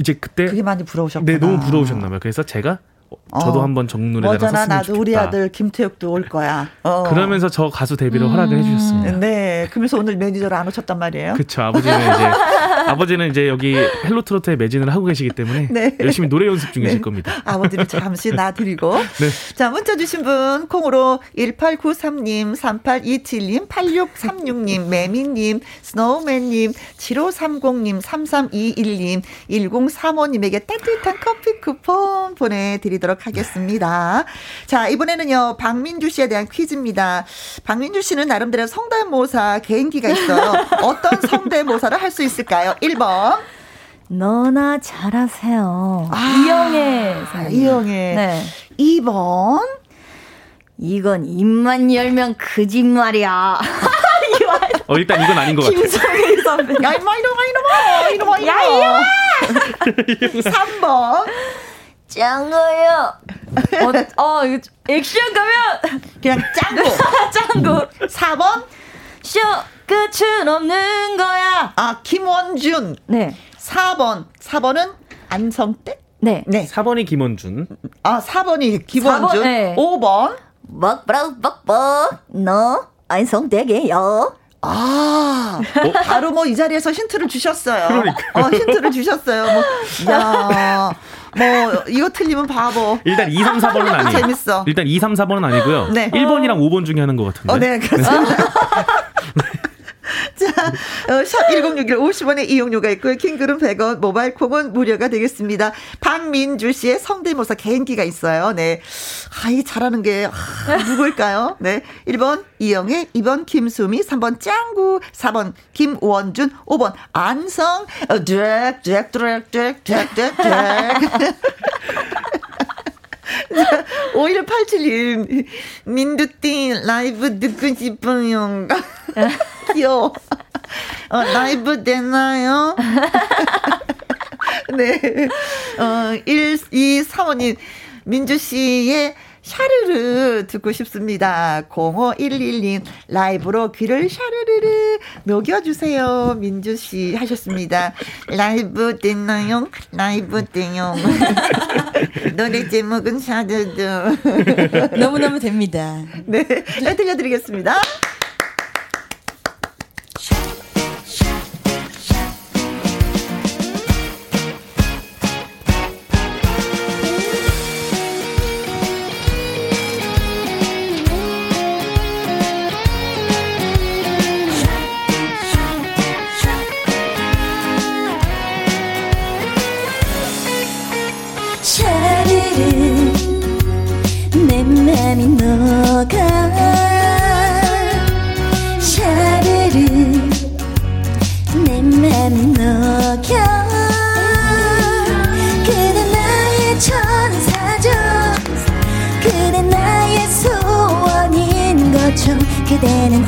이제 그때 그게 많이 부러우셨구나. 네, 너무 부러우셨나 봐요. 그래서 제가 저도 어. 한번 뭐잖아 나도 좋겠다. 우리 아들 김태욱도 올 거야. 어. 그러면서 저 가수 데뷔를 음. 허락을 해주셨습니다. 네, 그러면서 오늘 매니저를 안 오셨단 말이에요. 그렇죠. 아버지는 이제 아버지는 이제 여기 헬로 트로트에 매진을 하고 계시기 때문에 네. 열심히 노래 연습 중이실 네. 겁니다. 아버지를 잠시 놔드리고. 네. 자 문자 주신 분 콩으로 1893님, 3827님, 8636님, 매미님, 스노우맨님, 7530님, 3321님, 1035님에게 따뜻한 커피 쿠폰 보내드리. 드리도록 하겠습니다. 자, 이번에는요, 박민주 씨에 대한 퀴즈입니다. 박민주 씨는 나름대로 성대모사 개인기가 있어요. 어떤 성대모사를 할 수 있을까요? 1번. 너나 잘하세요. 아, 이영애. 이영애. 네. 2번. 이건 입만 열면 거짓말이야. 어, 일단 이건 아닌 것 같아요. 김성일 선배. 야, 이놈아, 이놈아, 이놈아, 이놈아, 이놈아. 야, 이놈아! 3번. 짱구요. 어, 어, 액션 가면 그냥 짱구. 짱구. 4번 쇼 끝은 없는 거야. 아, 김원준. 네. 4번. 4번은 안성택? 네. 네. 4번이 김원준. 아, 4번이 김원준. 4번, 네. 5번. 먹브라먹먹 너 안성택이요. 아, 어? 바로 뭐 이 자리에서 힌트를 주셨어요. 그러니까. 어, 힌트를 주셨어요. 뭐, 야, 뭐, 이거 틀리면 바보. 일단 2, 3, 4번은 아니에요. 재밌어. 일단 2, 3, 4번은 아니고요. 네. 1번이랑 5번 중에 하는 것 같은데. 어, 네, 그렇습니다. 자, 어, 샵1061 50원의 이용료가 있고요. 킹글은 100원, 모바일 콩은 무료가 되겠습니다. 박민주 씨의 성대모사 개인기가 있어요. 네. 아, 이 잘하는 게, 아, 누구일까요? 네. 1번 이영애, 2번 김수미, 3번 짱구, 4번 김원준, 5번 안성, 어, 드랙, 드랙, 드랙, 드랙, 드랙, 드랙, 드랙. 5187님, 민두띠 라이브 듣고 싶어요. 귀여워. 어, 라이브 되나요? 네. 어, 1, 2, 3호님, 민주 씨의 샤르르 듣고 싶습니다. 0511님 라이브로 귀를 샤르르르 녹여주세요. 민주 씨 하셨습니다. 라이브 됐나요? 라이브 돼요. 노래 제목은 샤르르. 너무너무 됩니다. 네. 들려드리겠습니다. 그대는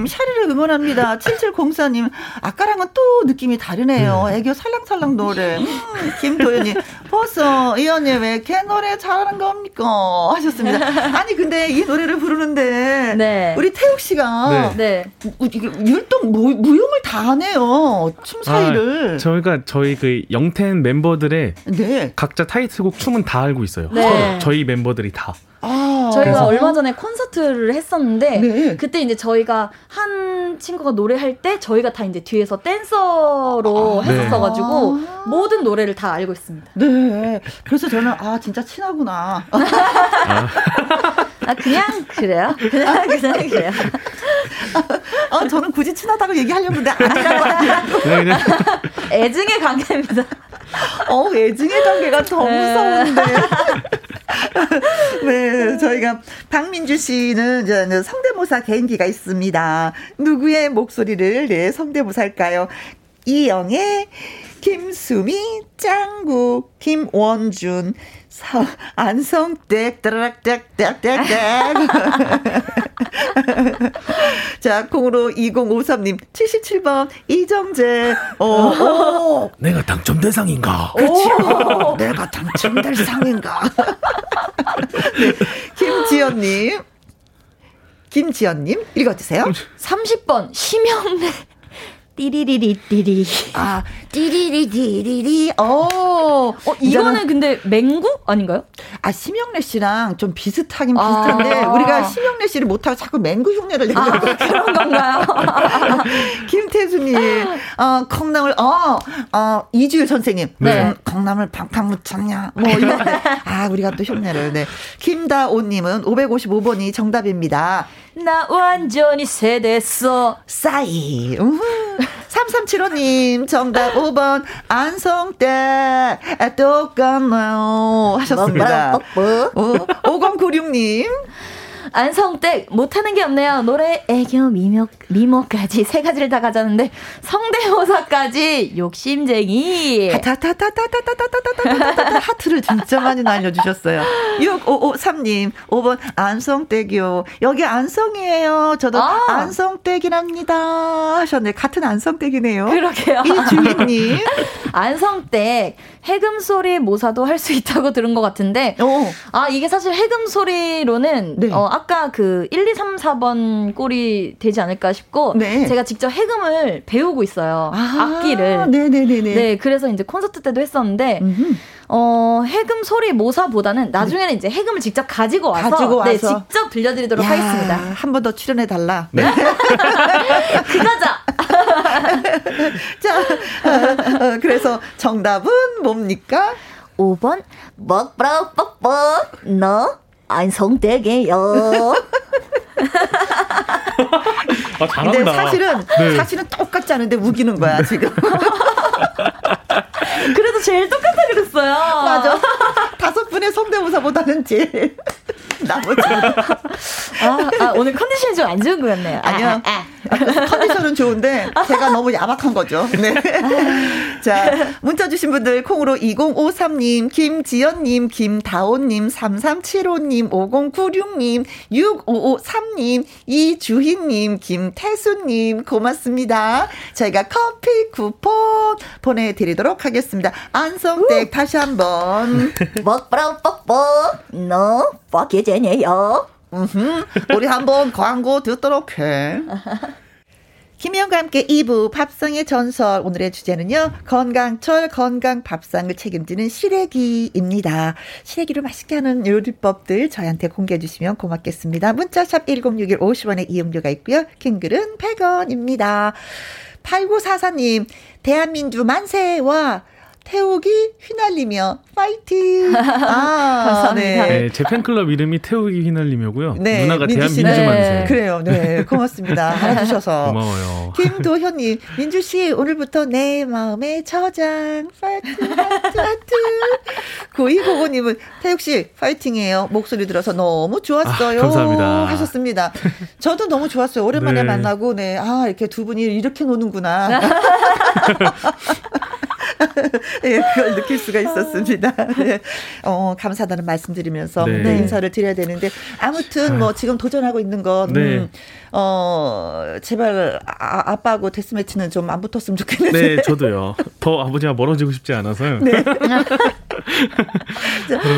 님, 샤리를 응원합니다. 7704님, 아까랑은 또 느낌이 다르네요. 네. 애교 살랑살랑 노래. 음, 김도현님, 벌써 이 언니 왜 걔 노래 잘하는 겁니까? 하셨습니다. 아니, 근데 이 노래를 부르는데, 네. 우리 태욱 씨가, 네. 율동 무, 무용을 다 하네요. 춤 사이를. 아, 저희가 저희 그 영텐 멤버들의 네. 각자 타이틀곡 춤은 다 알고 있어요. 네. 저희 멤버들이 다. 아, 저희가 그래서? 얼마 전에 콘서트를 했었는데 네. 그때 이제 저희가 한 친구가 노래할 때 저희가 다 이제 뒤에서 댄서로 아, 했었어가지고 네. 모든 노래를 다 알고 있습니다. 네. 그래서 저는 아 진짜 친하구나. 아 그냥 그래요? 그냥 그냥 그래요. 아 저는 굳이 친하다고 얘기하려고 했는데 아니라고. 네, 네. 애증의 관계입니다. 어 애증의 관계가 더 네. 무서운데. 네, 저희가 박민주 씨는 이제 성대모사 개인기가 있습니다. 누구의 목소리를 네, 성대모사할까요? 이영애, 김수미, 짱구, 김원준, 서, 안성댁, 따라락댁,댁,댁,댁. 자, 콩으로 2053님, 77번, 이정재, 어, 어. 내가 당첨 대상인가? 그치. 내가 당첨될 상인가? 네, 김지연님. 김지연님, 읽어주세요. 30번, 심형래. 띠리리리 띠리. 아, 띠리리리리리. 어. 어, 이거는 근데 맹구 아닌가요? 아, 심영래 씨랑 좀 비슷하긴 아. 비슷한데, 우리가 심영래 씨를 못하고 자꾸 맹구 흉내를 내고. 아, 그런 건가요? 김태수님, 어, 콩나물, 어, 어, 이주일 선생님. 네. 음, 콩나물 팡팡 묻혔냐. 뭐, 이런. 아, 우리가 또 흉내를, 네. 김다오님은 555번이 정답입니다. 나 완전히 세대어 싸이. 3375님, 정답 5번, 안성대, 똑같나요? 하셨습니다. 5096님. 안성댁 못하는 게 없네요. 노래, 애교, 미모, 미모까지 세 가지를 다 가졌는데 성대모사까지 욕심쟁이. 하트를 진짜 많이 날려주셨어요. 6553님 5번 안성댁이요. 여기 안성이에요. 저도 아. 안성댁이랍니다. 하셨네. 같은 안성댁이네요. 그러게요. 이주희님 안성댁 해금 소리 모사도 할 수 있다고 들은 것 같은데 오. 아 이게 사실 해금 소리로는 네. 어, 아까 그 1, 2, 3, 4번 꼴이 되지 않을까 싶고 네. 제가 직접 해금을 배우고 있어요. 아, 악기를. 네네네네. 네, 그래서 이제 콘서트 때도 했었는데 음흠. 어, 해금 소리 모사보다는 나중에는 네. 이제 해금을 직접 가지고 와서, 가지고 네, 와서. 네, 직접 들려드리도록 야, 하겠습니다. 한 번 더 출연해 달라. 네. 그거자. 자, 어, 어, 그래서 정답은 뭡니까? 5번 먹브라 뻑뻑 너 안성대게요. 아, 근데 사실은 네. 사실은 똑같지 않은데 우기는 거야 지금. 그래도 제일 똑같아 그랬어요. 맞아. 다섯 분의 성대모사보다는 제일 나머지. 아, 아, 오늘 컨디션이 좀 안 좋은 거였네요. 아니요. 아, 아, 아. 컨디션은 좋은데 제가 너무 야박한 거죠. 네. 자, 문자 주신 분들 콩으로 2053님, 김지연님, 김다온님, 3375님, 5096님, 6553님, 이주희님, 김태수님, 고맙습니다. 저희가 커피 쿠폰 보내드리도록 하겠습니다. 안성댁 다시 한 번. 먹브라 뻑뻑, 너, 뻑 게제네요. 우리 한번 광고 듣도록 해. 김희영과 함께 2부 밥상의 전설 오늘의 주제는요. 건강철 건강 밥상을 책임지는 시래기입니다. 시래기를 맛있게 하는 요리법들 저희한테 공개해 주시면 고맙겠습니다. 문자샵 1061 50원의 이용료가 있고요. 킹글은 100원입니다. 8944님 대한민주 만세와 태우기 휘날리며 파이팅. 아, 감사합니다. 네. 네, 제 팬클럽 이름이 태우기 휘날리며고요. 네, 누나가 대한민주 만세. 네. 그래요. 네, 고맙습니다. 알아주셔서. 고마워요. 김도현님, 민주 씨 오늘부터 내 마음의 저장 파이팅 하트 하트. 고이고고님은 태욱 씨 파이팅이에요. 목소리 들어서 너무 좋았어요. 아, 감사합니다. 하셨습니다. 저도 너무 좋았어요. 오랜만에 네. 만나고 네, 아 이렇게 두 분이 이렇게 노는구나. 예, 그걸 느낄 수가 있었습니다. 네. 어, 감사하다는 말씀드리면서 네. 네, 인사를 드려야 되는데 아무튼 뭐 지금 도전하고 있는 건 네. 음, 어, 제발 아, 아빠하고 데스매치는 좀 안 붙었으면 좋겠는데. 네, 저도요. 더 아버지와 멀어지고 싶지 않아서요. 네.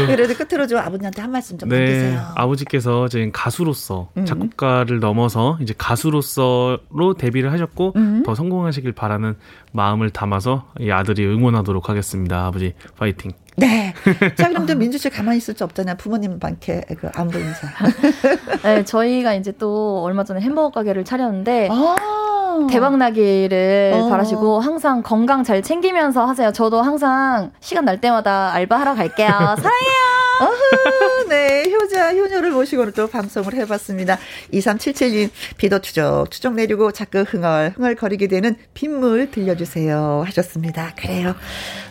그래도 끝으로 좀 아버지한테 한 말씀 좀 네, 해주세요. 아버지께서 지금 가수로서 음. 작곡가를 넘어서 이제 가수로서로 데뷔를 하셨고 음. 더 성공하시길 바라는 마음을 담아서 이 아들이 응원하도록 하겠습니다. 아버지 파이팅. 네. 자, 그럼 또 민주 씨 가만히 있을 수 없잖아요. 부모님 반께 그 안부 인사. 네, 저희가 이제 또 얼마 전에 햄버거 가게를 차렸는데 아~ 대박 나기를 어. 바라시고 항상 건강 잘 챙기면서 하세요. 저도 항상 시간 날 때마다 알바 하러 갈게요. 사랑해요. 어흐, 네, 효자, 효녀를 모시고 또 방송을 해봤습니다. 2377님, 비도 추적, 추적 내리고 자꾸 흥얼, 흥얼거리게 되는 빗물 들려주세요. 하셨습니다. 그래요.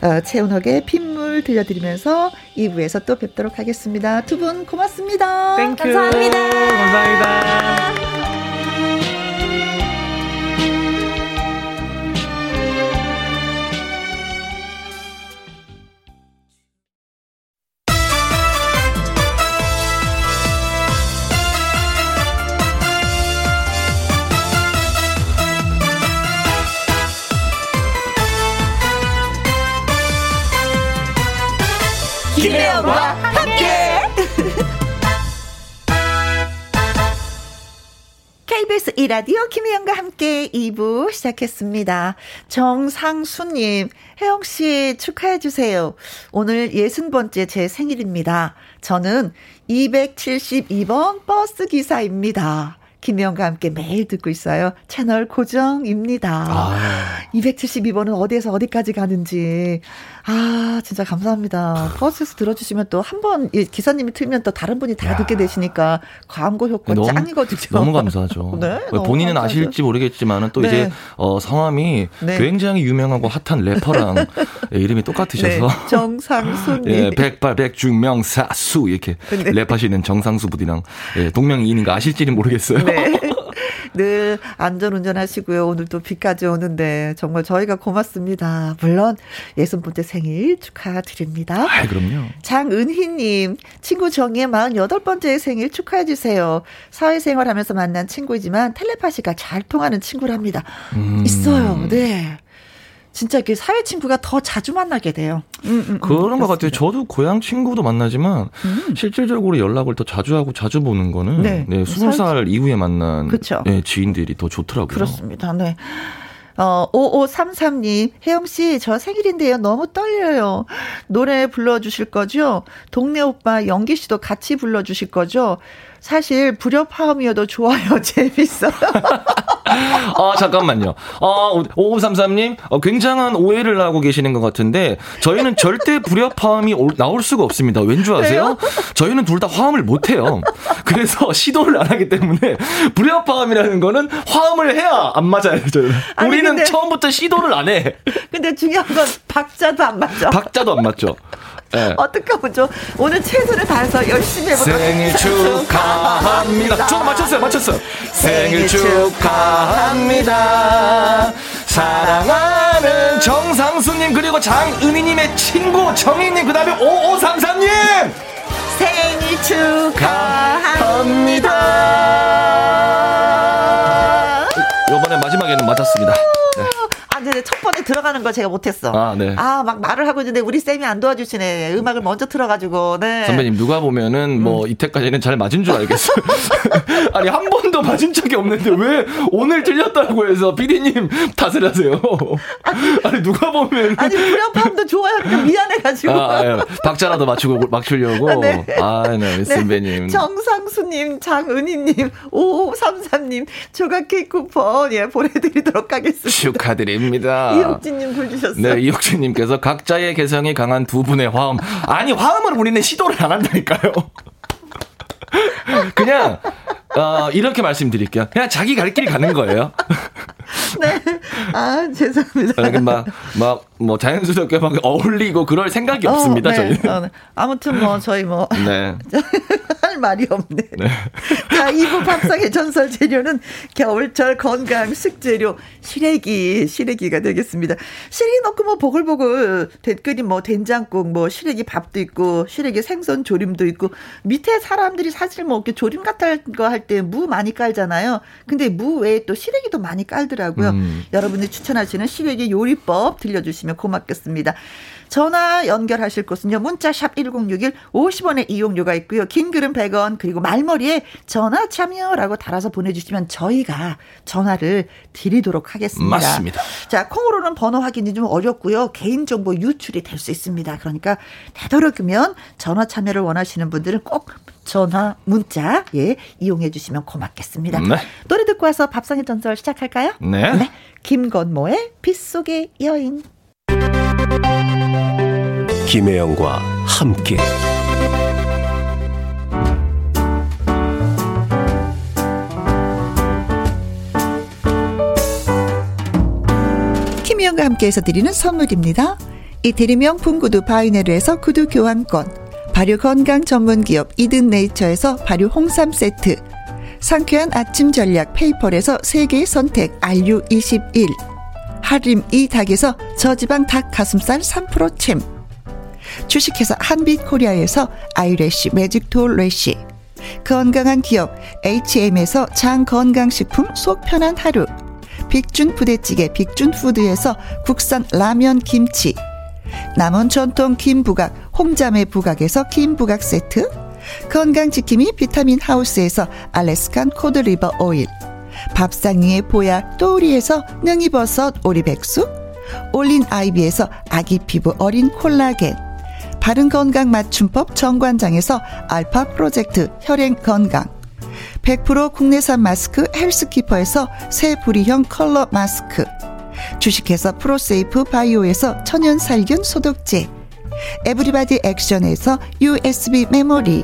어, 채은옥의 빗물 들려드리면서 2부에서 또 뵙도록 하겠습니다. 두 분 고맙습니다. Thank you. 감사합니다. 감사합니다. KBS 이라디오 김혜영과 함께 2부 시작했습니다. 정상수님, 혜영씨 축하해주세요. 오늘 60번째 제 생일입니다. 저는 272번 버스 기사입니다. 김혜영과 함께 매일 듣고 있어요. 채널 고정입니다. 아. 272번은 어디에서 어디까지 가는지. 아, 진짜 감사합니다. 버스에서 들어주시면 또 한 번, 기사님이 틀면 또 다른 분이 다 야. 듣게 되시니까 광고 효과 너무, 짱이거든요. 너무 감사하죠. 네, 너무 본인은 감사하죠. 아실지 모르겠지만 은 또 네. 이제, 어, 성함이 네. 굉장히 유명하고 핫한 래퍼랑 예, 이름이 똑같으셔서. 네. 정상수. 예, 백발, 백중명사수. 이렇게 네. 랩하시는 정상수 분이랑 예, 동명이인인 가 아실지는 모르겠어요. 네. 늘 안전 운전하시고요. 오늘 또 비까지 오는데 정말 저희가 고맙습니다. 물론 예순 번째 생일 축하드립니다. 아, 그럼요. 장은희님, 친구 정희의 48번째 생일 축하해주세요. 사회생활 하면서 만난 친구이지만 텔레파시가 잘 통하는 친구랍니다. 음. 있어요. 네. 진짜 이렇게 사회 친구가 더 자주 만나게 돼요. 음, 음, 음, 그런 것 같아요. 저도 고향 친구도 만나지만 음. 실질적으로 연락을 더 자주 하고 자주 보는 거는 네, 네 20살 이후에 만난 네, 지인들이 더 좋더라고요. 그렇습니다. 네. 어, 5533님, 혜영씨, 저 생일인데요. 너무 떨려요. 노래 불러주실 거죠? 동네 오빠 영기씨도 같이 불러주실 거죠? 사실 불협화음이어도 좋아요. 재밌어요. 아, 잠깐만요. 아, 5533님, 어, 굉장한 오해를 하고 계시는 것 같은데, 저희는 절대 불협화음이 올, 나올 수가 없습니다. 왠지 아세요? 저희는 둘 다 화음을 못해요. 그래서 시도를 안 하기 때문에, 불협화음이라는 거는 화음을 해야 안 맞아요, 저는. 아니, 우리는 근데, 처음부터 시도를 안 해. 근데 중요한 건 박자도 안 맞죠. 박자도 안 맞죠. 네. 어떡하죠? 오늘 최선을 다해서 열심히 해보도록 생일 축하합니다. 저는 맞췄어요, 맞췄어요. 생일 축하합니다. 사랑하는 정상수님, 그리고 장은희님의 친구 정희님, 그 다음에 5533님! 생일 축하합니다. 이번에 마지막에는 맞았습니다. 네. 근데 첫 번에 들어가는 걸 제가 못했어. 아, 네. 아, 막 말을 하고 있는데 우리 쌤이 안 도와주시네. 음악을 먼저 틀어가지고, 네. 선배님, 누가 보면은 뭐 음. 이때까지는 잘 맞은 줄 알겠어요. 아니, 한 번도 맞은 적이 없는데 왜 오늘 틀렸다고 해서 피디님 탓을 하세요? 아니, 누가 보면. 아니, 불협화음도 좋아요. 미안해가지고. 아, 아, 박자라도 맞추고, 맞추려고. 아, 네. 아, 네, 네. 선배님. 정상수님, 장은희님, 5533님, 조각 케이크 쿠폰, 예, 보내드리도록 하겠습니다. 축하드립니다. 감사합니다. 이혁진님 글 주셨어요. 네, 이혁진님께서 각자의 개성이 강한 두 분의 화음. 아니, 화음을 우리는 시도를 안 한다니까요. 그냥, 어, 이렇게 말씀드릴게요. 그냥 자기 갈 길이 가는 거예요. 네. 아, 죄송합니다. 여기 막, 막, 뭐, 자연스럽게 막 어울리고 그럴 생각이 어, 없습니다, 네. 저희는. 어, 네. 아무튼 뭐, 저희 뭐. 네. 할 말이 없네. 네. 자, 2부 밥상의 전설 재료는 겨울철 건강 식재료 시래기, 시래기가 되겠습니다. 시래기 넣고 뭐 보글보글 댓글이 뭐 된장국, 뭐 시래기 밥도 있고 시래기 생선 조림도 있고 밑에 사람들이 사실 뭐 이렇게 조림 같은 거 할 때 무 많이 깔잖아요. 근데 무 외에 또 시래기도 많이 깔더라고요. 음. 여러분이 추천하시는 시래기 요리법 들려주시면 고맙겠습니다. 전화 연결하실 곳은요. 문자샵 1061 50원의 이용료가 있고요. 긴 글은 100원 그리고 말머리에 전화 참여라고 달아서 보내주시면 저희가 전화를 드리도록 하겠습니다. 맞습니다. 자 콩으로는 번호 확인이 좀 어렵고요. 개인정보 유출이 될 수 있습니다. 그러니까 되도록이면 전화 참여를 원하시는 분들은 꼭 전화, 문자 예 이용해 주시면 고맙겠습니다. 네. 노래 듣고 와서 밥상의 전설 시작할까요? 네. 네. 김건모의 빗속의 여인. 김혜영과 함께 김혜영과 함께해서 드리는 선물입니다. 이태리 명품 구두 바이네르에서 구두 교환권 발효 건강 전문 기업 이든 네이처에서 발효 홍삼 세트 상쾌한 아침 전략 페이퍼에서 세계 선택 RU21 하림 이 닭에서 저지방 닭 가슴살 3% 챔. 주식회사 한빛코리아에서 아이래쉬 매직톨 래쉬. 건강한 기업 H&M에서 장건강식품 속 편한 하루. 빅준 부대찌개 빅준푸드에서 국산 라면 김치. 남원 전통 김부각 홍자매 부각에서 김부각 세트. 건강지킴이 비타민 하우스에서 Alaskan cod liver oil. 밥상 위의 보약 또우리에서 능이버섯 오리백숙 올린 아이비에서 아기 피부 어린 콜라겐 바른 건강 맞춤법 정관장에서 알파 프로젝트 혈행 건강 100% 국내산 마스크 헬스키퍼에서 새 부리형 컬러 마스크 주식회사 프로세이프 바이오에서 천연 살균 소독제 everybody 액션에서 USB 메모리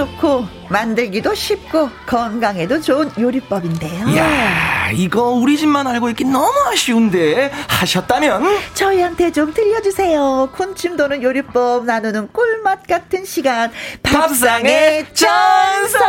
좋고 만들기도 쉽고 건강에도 좋은 요리법인데요. 야 이거 우리 집만 알고 있긴 너무 아쉬운데 하셨다면 저희한테 좀 들려주세요. 군침 도는 요리법 나누는 꿀맛 같은 시간 밥상의 전설.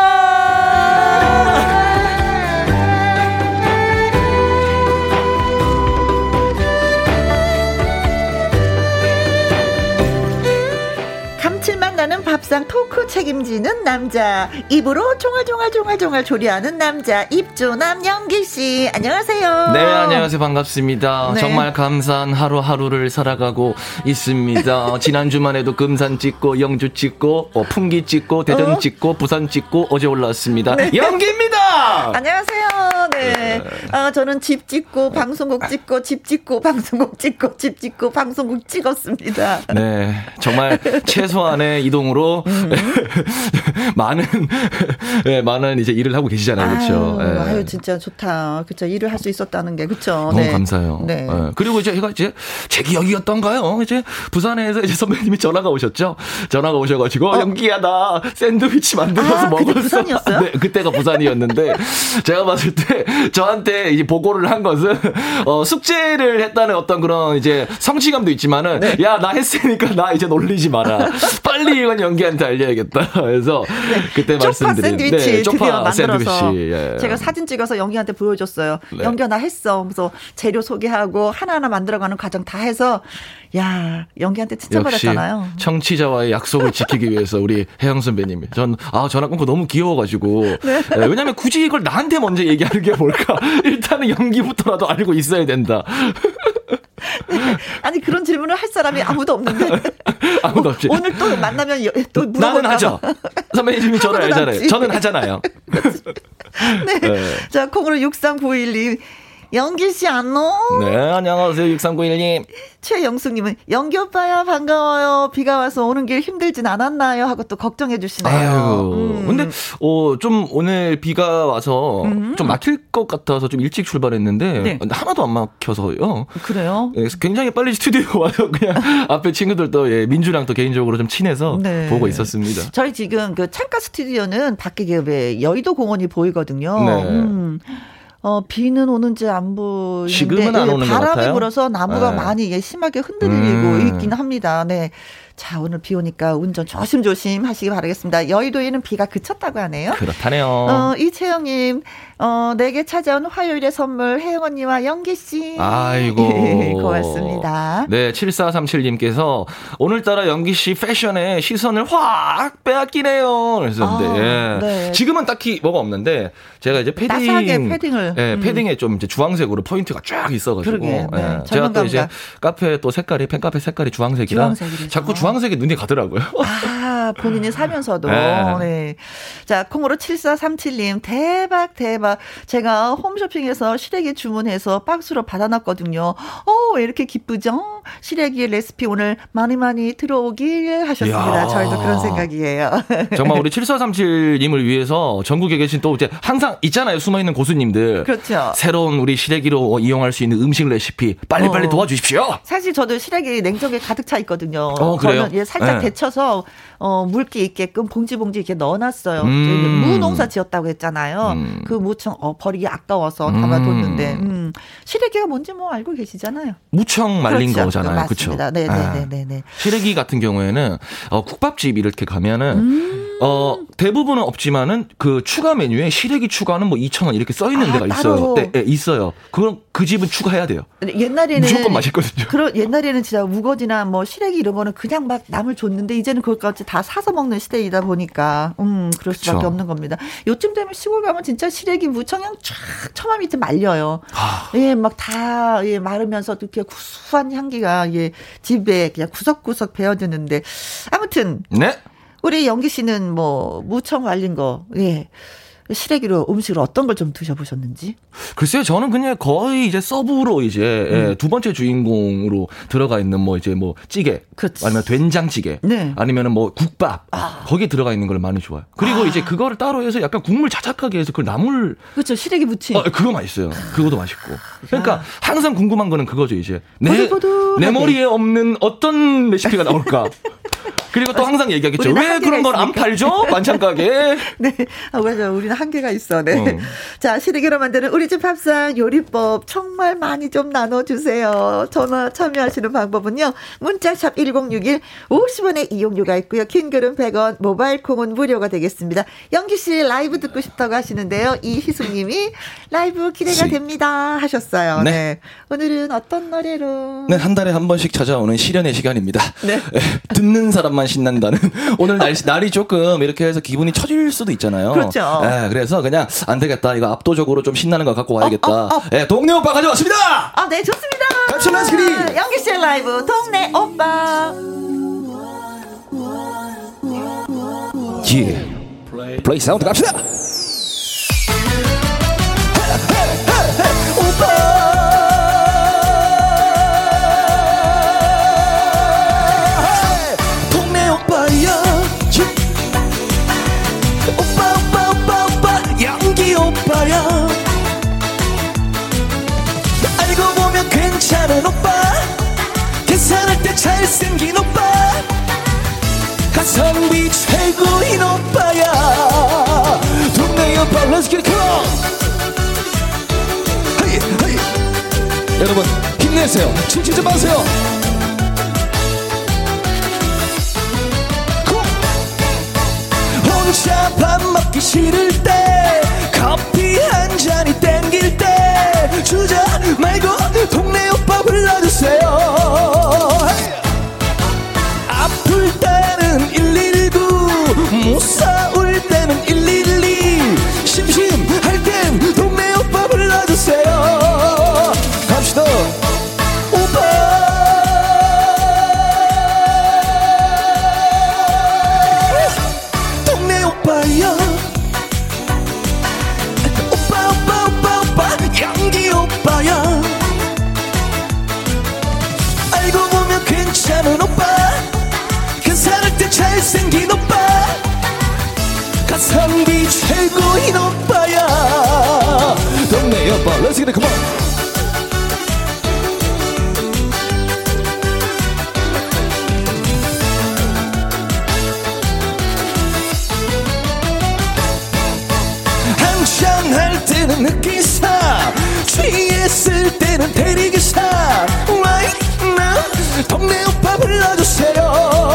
나는 밥상 토크 책임지는 남자. 입으로 종알종알종알종알 조리하는 남자. 입조남 영기씨. 안녕하세요. 네 안녕하세요. 반갑습니다. 네. 정말 감사한 하루하루를 살아가고 있습니다. 지난 주만 해도 금산 찍고 영주 찍고 어, 풍기 찍고 대전 어? 찍고 부산 찍고 어제 올라왔습니다. 네. 영기입니다! 안녕하세요. 네, 네. 아, 저는 집 찍고 방송국 찍고 집 찍고 방송국 찍고 집 찍고 방송국 찍었습니다. 네. 정말 최소한의 이동으로 음. 많은 네, 많은 이제 일을 하고 계시잖아요, 그렇죠? 아유, 네. 아유 진짜 좋다, 그렇죠? 일을 할 수 있었다는 게 그렇죠. 너무 네. 감사해요. 네. 네. 그리고 이제 제가 이제 제 기억이었던가요? 이제 부산에서 이제 선배님이 전화가 오셨죠. 전화가 오셔 가지고 어? 연기야 나 샌드위치 만들어서 아, 먹었어. 부산이었어요? 네, 그때가 부산이었는데 제가 봤을 때 저한테 이제 보고를 한 것은 어, 숙제를 했다는 어떤 그런 이제 성취감도 있지만은 네. 야나 했으니까 나 이제 놀리지 마라. 빨리 이건 연기한테 알려야겠다. 그래서 네. 그때 말씀드린 샌드위치 네, 드디어 만들어서 샌드위치. 예. 제가 사진 찍어서 연기한테 보여줬어요. 네. 연기야 나 했어. 그래서 재료 소개하고 하나하나 만들어가는 과정 다 해서 야 연기한테 칭찬받았잖아요. 청취자와의 약속을 지키기 위해서 우리 혜영 선배님이 전아 전화 끊고 너무 귀여워가지고 네. 네, 왜냐면 굳이 이걸 나한테 먼저 얘기하는 게 뭘까? 일단은 연기부터라도 알고 있어야 된다. 아니 그런 질문을 할 사람이 아무도 없는데. 아, 아무도 없지. 오늘 또 만나면 또 나는 하죠. 선배님이 저를 알잖아요. 저는 하잖아요. 네. 네. 자, 콩으로 6391님. 영기 씨 안녕. 네, 안녕하세요. 6391님. 최영숙님은 영기 오빠야 반가워요. 비가 와서 오는 길 힘들진 않았나요? 하고 또 걱정해 주시네요. 아유, 음. 근데 어 좀 오늘 비가 와서 음. 좀 막힐 것 같아서 좀 일찍 출발했는데 네. 하나도 안 막혀서요. 그래요? 예, 굉장히 빨리 스튜디오 와서 그냥 앞에 친구들도 예, 민주랑 또 개인적으로 좀 친해서 네. 보고 있었습니다. 저희 지금 그 창가 스튜디오는 밖에 그 여의도 공원이 보이거든요. 네. 음. 어, 비는 오는지 안 보이는데 지금은 안 오는 바람이 불어서 나무가 네. 많이 심하게 흔들리고 음. 있긴 합니다. 네. 자, 오늘 비 오니까 운전 조심조심 하시기 바라겠습니다. 여의도에는 비가 그쳤다고 하네요. 그렇다네요. 어, 이채영님, 어, 내게 찾아온 화요일의 선물, 혜영 언니와 영기 씨. 아이고. 고맙습니다. 네, 7437님께서 오늘따라 영기 씨 패션에 시선을 확 빼앗기네요. 그랬었는데, 아, 예. 네. 지금은 딱히 뭐가 없는데, 제가 이제 패딩. 패딩을. 예, 음. 패딩에 좀 이제 주황색으로 포인트가 쫙 있어가지고. 그러게, 네. 예. 제가 또 이제 카페 또 색깔이, 팬카페 색깔이 주황색이라. 자꾸 주황 주황색이 눈에 가더라고요. 아, 본인이 살면서도. 네. 네. 자, 콩으로 7437님, 대박, 대박. 제가 홈쇼핑에서 시래기 주문해서 박스로 받아놨거든요. 어, 왜 이렇게 기쁘죠? 시래기 레시피 오늘 많이 많이 들어오길 하셨습니다. 이야. 저희도 그런 생각이에요. 정말 우리 7437님을 위해서 전국에 계신 또 이제 항상 있잖아요. 숨어있는 고수님들. 그렇죠. 새로운 우리 시래기로 이용할 수 있는 음식 레시피 빨리빨리 어. 도와주십시오. 사실 저도 시래기 냉장고에 가득 차 있거든요. 어, 그래요? 저는 예, 살짝 네. 데쳐서 어, 물기 있게끔 봉지 봉지 이렇게 넣어놨어요. 음. 무 농사 지었다고 했잖아요. 음. 그 무청 어, 버리기 아까워서 담아뒀는데 음. 음. 시래기가 뭔지 뭐 알고 계시잖아요. 무청 말린 그렇죠. 거잖아요. 그렇죠. 네네네네. 네. 시래기 같은 경우에는 어, 국밥집 이렇게 가면은 음. 어, 대부분은 없지만은 그 추가 메뉴에 시래기 추가는 뭐 2,000원 이렇게 써 있는 아, 데가 있어요. 네, 네, 있어요. 그럼 그 집은 추가해야 돼요. 옛날에는 무조건 맛있거든요. 그런 옛날에는 진짜 우거지나 뭐 시래기 이런 거는 그냥 막 남을 줬는데 이제는 그것까지 다 사서 먹는 시대이다 보니까 음 그럴 수밖에 그쵸. 없는 겁니다. 요즘 되면 시골 가면 진짜 시래기 무청양 쫙 처마 밑에 말려요. 예, 막 다 예, 마르면서 이렇게 구수한 향기가 예 집에 그냥 구석구석 배어드는데 아무튼 네. 우리 영기 씨는 뭐 무청 말린 거 예. 시래기로 음식을 어떤 걸 좀 드셔보셨는지? 글쎄요, 저는 그냥 거의 이제 서브로 이제 예, 음. 예, 두 번째 주인공으로 들어가 있는 뭐 이제 뭐 찌개, 그치. 아니면 된장찌개, 네. 아니면은 뭐 국밥 아. 거기에 들어가 있는 걸 많이 좋아요. 그리고 아. 이제 그거를 따로 해서 약간 국물 자작하게 해서 그 나물 그렇죠 시래기 무침. 어, 그거 맛있어요. 그것도 맛있고. 그러니까 야. 항상 궁금한 거는 그거죠 이제 내, 내 머리에 없는 어떤 레시피가 나올까. 그리고 또 항상 얘기하겠죠. 왜 그런 걸 안 팔죠? 반찬 가게. 네. 아, 맞아. 우리는 한계가 있어. 네. 어. 자, 시리기로 만드는 우리 집 밥상 요리법 정말 많이 좀 나눠주세요. 전화 참여하시는 방법은요. 문자샵 1061 50원의 이용료가 있고요. 킹글은 100원, 모바일 콩은 무료가 되겠습니다. 영기 씨 라이브 듣고 싶다고 하시는데요. 이희숙 님이 라이브 기대가 됩니다. 하셨어요. 네. 네. 오늘은 어떤 노래로? 네, 한 달에 한 번씩 찾아오는 시련의 시간입니다. 네. 네 듣는 사람만 신난다는 오늘 날씨 날이 조금 이렇게 해서 기분이 처질 수도 있잖아요. 그렇죠. 네, 그래서 그냥 안 되겠다. 이거 압도적으로 좀 신나는 거 갖고 와야겠다. 어, 어, 어. 네, 동네 오빠 가져왔습니다. 아, 네, 좋습니다. 갑시다, 스크린. 영기 씨의 라이브 동네 오빠. 예. 플레이 사운드 갑시다. 괜찮은 오빠. 계산할 때 잘생긴 오빠. 가성비 최고인 오빠야. 동네 오빠 Let's get it 헤이 헤이. 여러분 힘내세요. 춤추지 마세요. 혼자 밥 먹기 싫을 때 커피 한 잔이 땡길 때 주저 말고 동네 오빠 불러주세요. 아플 때는 119 무서울 가성비 최고인 오빠야. 동네 여보 Let's get it come on. 항상 할 때는 느끼사. 취했을 때는 대리기사. Right now 동네 오빠 불러주세요.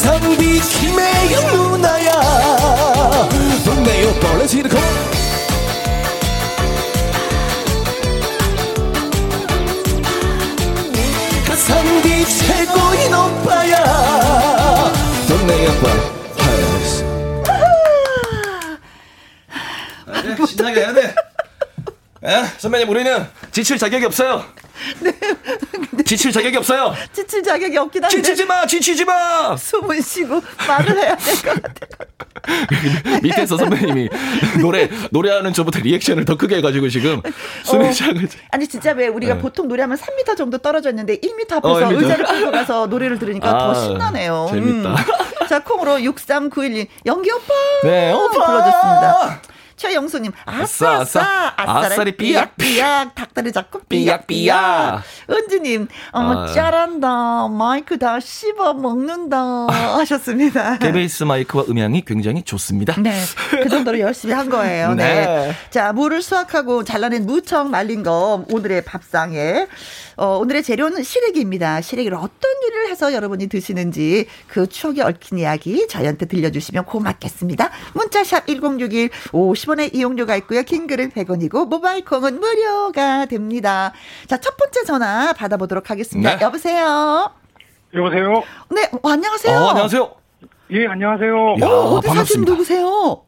성비 김혜영 누나야 동네 오빠 let's hit it come on. 가성비 최고인 오빠야 동네 오빠 하이스 아, 신나게 해야 돼 에? 선배님 우리는 지칠 자격이 없어요 지칠 자격이 없어요 지칠 자격이 없긴 한데. 지치지 마 지치지 마 숨을 쉬고 말을 해야 될 것 같아요. 밑에서 선배님이 노래 노래하는 저보다 리액션을 더 크게 해가지고 지금 숨이 차가 아니 진짜 왜 우리가 네. 보통 노래하면 3m 정도 떨어져 있는데 1m 앞에서 어, 1m. 의자를 끌고 가서 노래를 들으니까 아, 더 신나네요. 재밌다. 음. 자 콩으로 6391님 연기 오빠 네, 오빠! 불러줬습니다. 최영수님 아싸 아싸, 아싸 아싸. 아싸리 아싸리 삐약 삐약 닭다리 잡고 삐약 삐약 삐약삐약. 은지님 어 아. 짜란다 마이크 다 씹어 먹는다 하셨습니다. 개베이스 마이크와 음향이 굉장히 좋습니다. 네, 그 정도로 열심히 한 거예요. 네. 네. 자, 무를 수확하고 잘라낸 무청 말린 거 오늘의 밥상에 어, 오늘의 재료는 시래기입니다. 시래기를 어떤 요리를 해서 여러분이 드시는지 그 추억이 얽힌 이야기 저희한테 들려주시면 고맙겠습니다. 문자샵 1061 50 원의 이용료가 있고요. 긴 글은 100원이고 모바일 콩은 무료가 됩니다. 자, 첫 번째 전화 받아보도록 하겠습니다. 네. 여보세요? 여보세요? 네, 어, 안녕하세요. 어, 안녕하세요. 예, 안녕하세요. 야, 어, 어디 사시는 반갑습니다. 누구세요?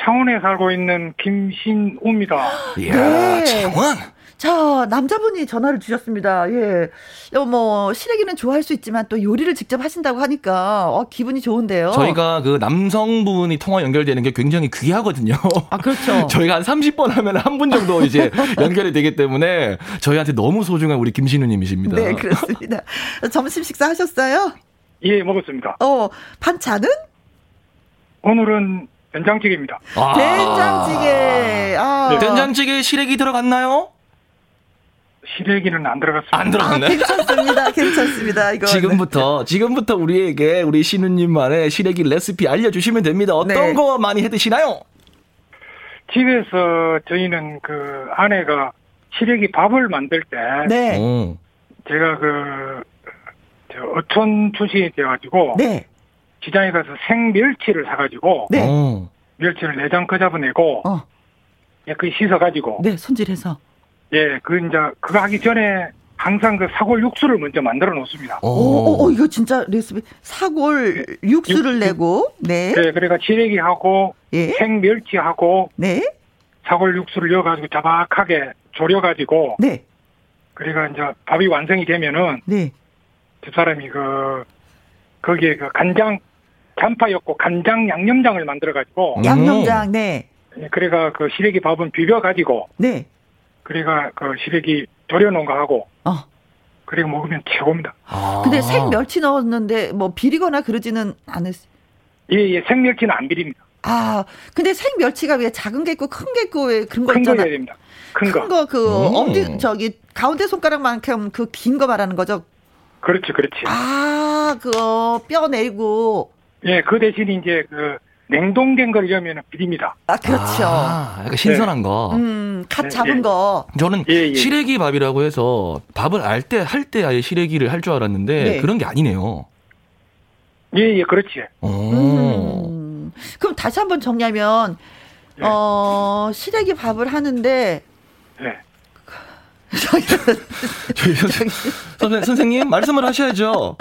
창원에 살고 있는 김신우입니다. 이야, 네. 창원. 자, 남자분이 전화를 주셨습니다. 예. 어, 뭐, 시래기는 좋아할 수 있지만 또 요리를 직접 하신다고 하니까, 어, 기분이 좋은데요. 저희가 그 남성분이 통화 연결되는 게 굉장히 귀하거든요. 아, 그렇죠. 저희가 한 30번 하면 한 분 정도 이제 연결이 되기 때문에 저희한테 너무 소중한 우리 김신우님이십니다. 네, 그렇습니다. 점심 식사 하셨어요? 예, 먹었습니다. 어, 반찬은? 오늘은 된장찌개입니다. 아. 된장찌개. 아, 네. 된장찌개에 시래기 들어갔나요? 시래기는 안 들어갔습니다. 안 아, 들어갔네. 괜찮습니다. 괜찮습니다. 이거. 지금부터 지금부터 우리에게 우리 신우님만의 시래기 레시피 알려주시면 됩니다. 어떤 네. 거 많이 해 드시나요? 집에서 저희는 그 아내가 시래기 밥을 만들 때 네. 오. 제가 그저 어촌 출신이 돼가지고 네. 시장에 가서 생멸치를 사가지고 네. 오. 멸치를 내장 그 잡아내고 어, 예, 그 씻어가지고 네, 손질해서. 예, 그 이제 그거 하기 전에 항상 그 사골 육수를 먼저 만들어 놓습니다. 오, 오, 오, 이거 진짜 레시피. 사골 육수를 육수. 내고, 네. 예, 그러니까 시래기하고 예. 생멸치하고 네. 사골 육수를 넣어가지고 자박하게 졸여가지고 네. 그리고 이제 밥이 완성이 되면은 네. 집 사람이 그 거기에 그 간장 간파 였고 간장 양념장을 만들어 가지고 음. 양념장, 네. 예, 그래가 그 시래기 밥은 비벼 가지고 네. 그래가 그 시래기 졸여놓은 거 하고 어. 그리고 먹으면 최고입니다. 아. 근데 생멸치 넣었는데 뭐 비리거나 그러지는 않으시. 예, 예, 생멸치는 안 비립니다. 아, 근데 생멸치가 왜 작은 게 있고 큰 게 있고 왜 그런 거큰거 있잖아. 해야 됩니다. 큰 거. 큰 거그 음. 엄지 저기 가운데 손가락만큼 그 긴 거 말하는 거죠. 그렇지, 그렇지. 아, 그거 뼈 내리고. 예, 그 대신 이제 그 냉동된 걸 이러면 비립니다. 아, 그렇죠. 아, 약간 신선한 거. 음, 갓 네, 잡은 예. 거. 저는 예, 예. 시래기 밥이라고 해서 밥을 알 때 할 때 아예 시래기를 할 줄 알았는데 네. 그런 게 아니네요. 예, 예, 그렇지. 오. 음. 그럼 다시 한번 정리하면 예. 어, 시래기 밥을 하는데 예. 저희 선생, 선생, 선생님 말씀을 하셔야죠.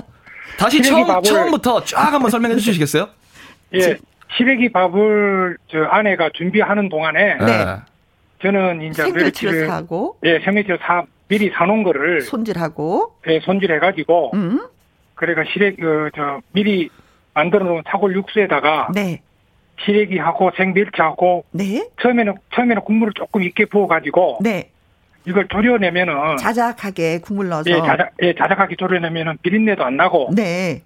다시 처음, 밥을- 처음부터 쫙 한번 설명해 주시겠어요? 예. 시래기 밥을 저 아내가 준비하는 동안에 네. 저는 이제 생멸치를 사고 예, 생멸치를 사 미리 사놓은 거를 손질하고 예, 손질해가지고 음. 그래가 시래기 그저 미리 만들어 놓은 사골 육수에다가 네. 시래기하고 생멸치하고 네. 처음에는 처음에는 국물을 조금 있게 부어가지고 네. 이걸 졸여내면은 자작하게 국물 넣어서 예, 자작 예, 자작하게 졸여내면은 비린내도 안 나고 네.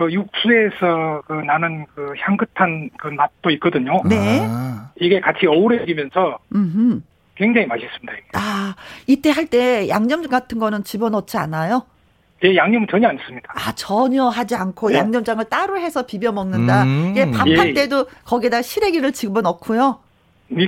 그 육수에서 그 나는 그 향긋한 그 맛도 있거든요. 네. 아. 이게 같이 어우러지면서 음. 굉장히 맛있습니다. 이게. 아, 이때 할 때 양념 같은 거는 집어넣지 않아요? 예, 양념은 전혀 안 씁니다. 아, 전혀 하지 않고 네. 양념장을 따로 해서 비벼 먹는다. 음. 예, 밥할 예. 때도 거기다 시래기를 집어 넣고요. 미,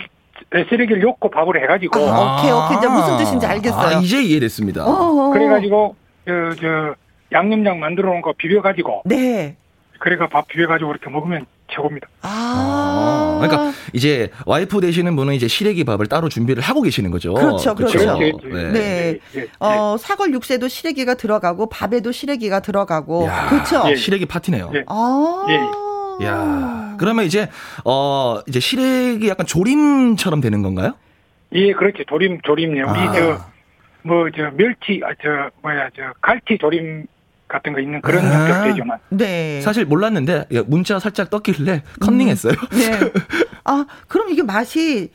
예, 쓰레기를 엮고 밥을 해가지고 아, 오케이, 오케이. 이제 무슨 뜻인지 알겠어요. 아, 이제 이해됐습니다. 어, 그래가지고 저, 저 양념장 만들어 놓은 거 비벼가지고 네. 그래가 밥 비벼가지고 이렇게 먹으면 최고입니다. 아. 그러니까 이제 와이프 되시는 분은 이제 시래기 밥을 따로 준비를 하고 계시는 거죠. 그렇죠, 그렇죠. 그렇죠. 네. 네. 예, 예, 어, 사골 육수에도 시래기가 들어가고 밥에도 시래기가 들어가고 야, 그렇죠. 예. 시래기 파티네요. 예. 아. 예. 야, 그러면 이제 어 이제 시래기 약간 조림처럼 되는 건가요? 예, 그렇죠. 조림 조림요. 우리 아. 저뭐저 멸치 아 저 뭐야 저 갈치 조림 같은 거 있는 그런 아. 성격 되지만 네. 사실 몰랐는데 예, 문자 살짝 떴길래 컨닝했어요. 네. 아, 그럼 이게 맛이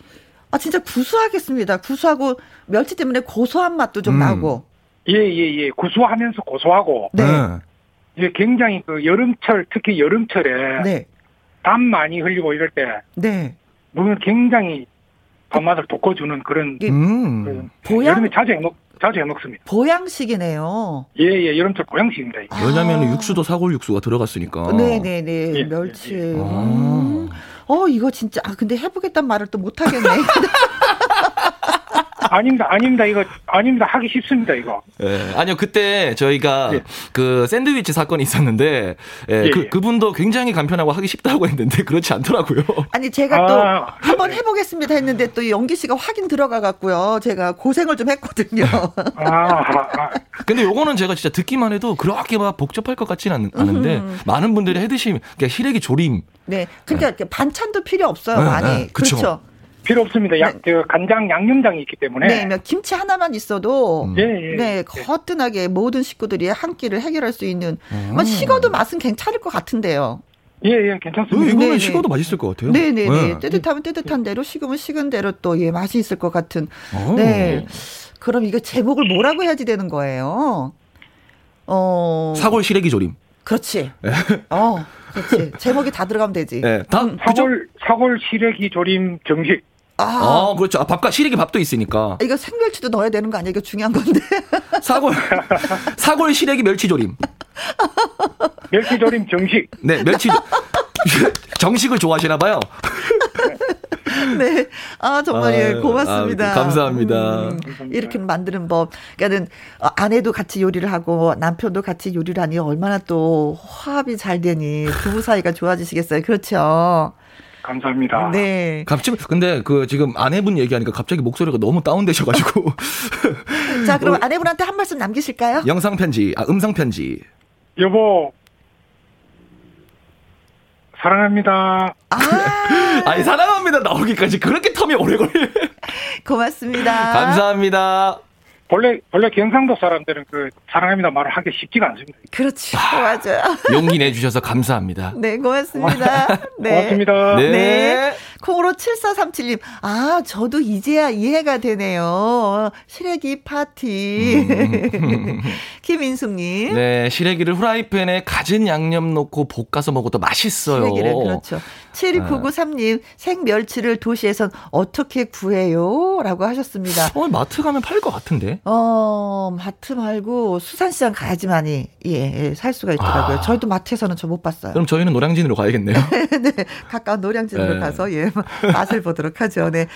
아 진짜 구수하겠습니다. 구수하고 멸치 때문에 고소한 맛도 좀 음. 나고. 예, 예, 예. 구수하면서 고소하고 네. 예, 굉장히 그 여름철 특히 여름철에 네. 땀 많이 흘리고 이럴 때 네. 먹으면 굉장히 밥맛을 돋궈주는 그런 음. 그 보양 여름에 자주 해먹 자주 해 먹습니다. 보양식이네요. 예, 예, 여름철 보양식입니다. 이게. 왜냐면 아. 육수도 사골 육수가 들어갔으니까. 네네네 예, 멸치. 예, 예. 음. 어 이거 진짜 아 근데 해보겠다는 말을 또 못 하겠네. 아닙니다, 아닙니다. 이거 아닙니다. 하기 쉽습니다. 이거. 예, 아니요 그때 저희가 예. 그 샌드위치 사건이 있었는데 예, 예, 그 예. 그분도 굉장히 간편하고 하기 쉽다고 했는데 그렇지 않더라고요. 아니 제가 또 아. 한번 해보겠습니다 했는데 또 연기 씨가 확인 들어가 갖고요. 제가 고생을 좀 했거든요. 아, 아, 아. 근데 요거는 제가 진짜 듣기만 해도 그렇게 막 복잡할 것 같지는 않, 않은데 많은 분들이 해드시면 그냥 시래기 조림 네, 그러니까 이렇게 반찬도 필요 없어요. 네, 많이 네, 그쵸. 그렇죠. 필요 없습니다. 약, 저 간장 양념장이 있기 때문에. 네, 뭐 김치 하나만 있어도 음. 예, 예. 네, 거뜬하게 모든 식구들이 한 끼를 해결할 수 있는 뭐 식어도 맛은 괜찮을 것 같은데요. 예, 예, 어, 괜찮습니다. 네, 이거는 네. 식어도 맛있을 것 같아요. 네, 네, 네. 네. 뜨뜻하면 뜨뜻한 대로 식으면 식은 대로 또 예, 맛이 있을 것 같은. 오. 네. 그럼 이거 제목을 뭐라고 해야지 되는 거예요? 어. 사골 시래기 조림. 그렇지. 어, 그렇지. 제목이 다 들어가면 되지. 네, 다 음, 그죠? 사골 사골 시래기 조림 정식. 아, 어, 그렇죠. 아, 밥과 시래기 밥도 있으니까. 이거 생멸치도 넣어야 되는 거 아니야? 이거 중요한 건데. 사골 사골 시래기 멸치 조림. 멸치 조림 정식. 네, 멸치 정식을 좋아하시나 봐요. 네. 아, 정말 예, 아유, 고맙습니다. 아, 감사합니다. 음, 이렇게 만드는 법. 그러니까는 어, 아내도 같이 요리를 하고 남편도 같이 요리를 하니 얼마나 또 화합이 잘 되니 부부 사이가 좋아지시겠어요. 그렇죠. 감사합니다. 네. 갑자기 근데 그 지금 아내분 얘기하니까 갑자기 목소리가 너무 다운되셔가지고 자, 그럼 아내분한테 한 말씀 남기실까요? 영상 편지, 아 음성 편지. 여보 사랑합니다. 아, 아니 사랑합니다 나오기까지 그렇게 텀이 오래 걸려. 고맙습니다. 감사합니다. 원래 원래 경상도 사람들은 그 사랑합니다 말을 하기 쉽지가 않습니다. 그렇지. 맞아요. 용기 내주셔서 감사합니다. 네, 고맙습니다. 네. 고맙습니다. 네. 네. 콩으로 7437님, 아, 저도 이제야 이해가 되네요. 시래기 파티. 김인숙님. 네, 시래기를 후라이팬에 갖은 양념 넣고 볶아서 먹어도 맛있어요. 시래기를, 그렇죠. 7993님, 생멸치를 도시에선 어떻게 구해요? 라고 하셨습니다. 어, 마트 가면 팔 것 같은데. 어, 마트 말고 수산시장 가야지만이, 예, 예, 살 수가 있더라고요. 아. 저희도 마트에서는 저 못 봤어요. 그럼 저희는 노량진으로 가야겠네요. 네, 가까운 노량진으로 네. 가서 예 맛을 보도록 하죠. 네,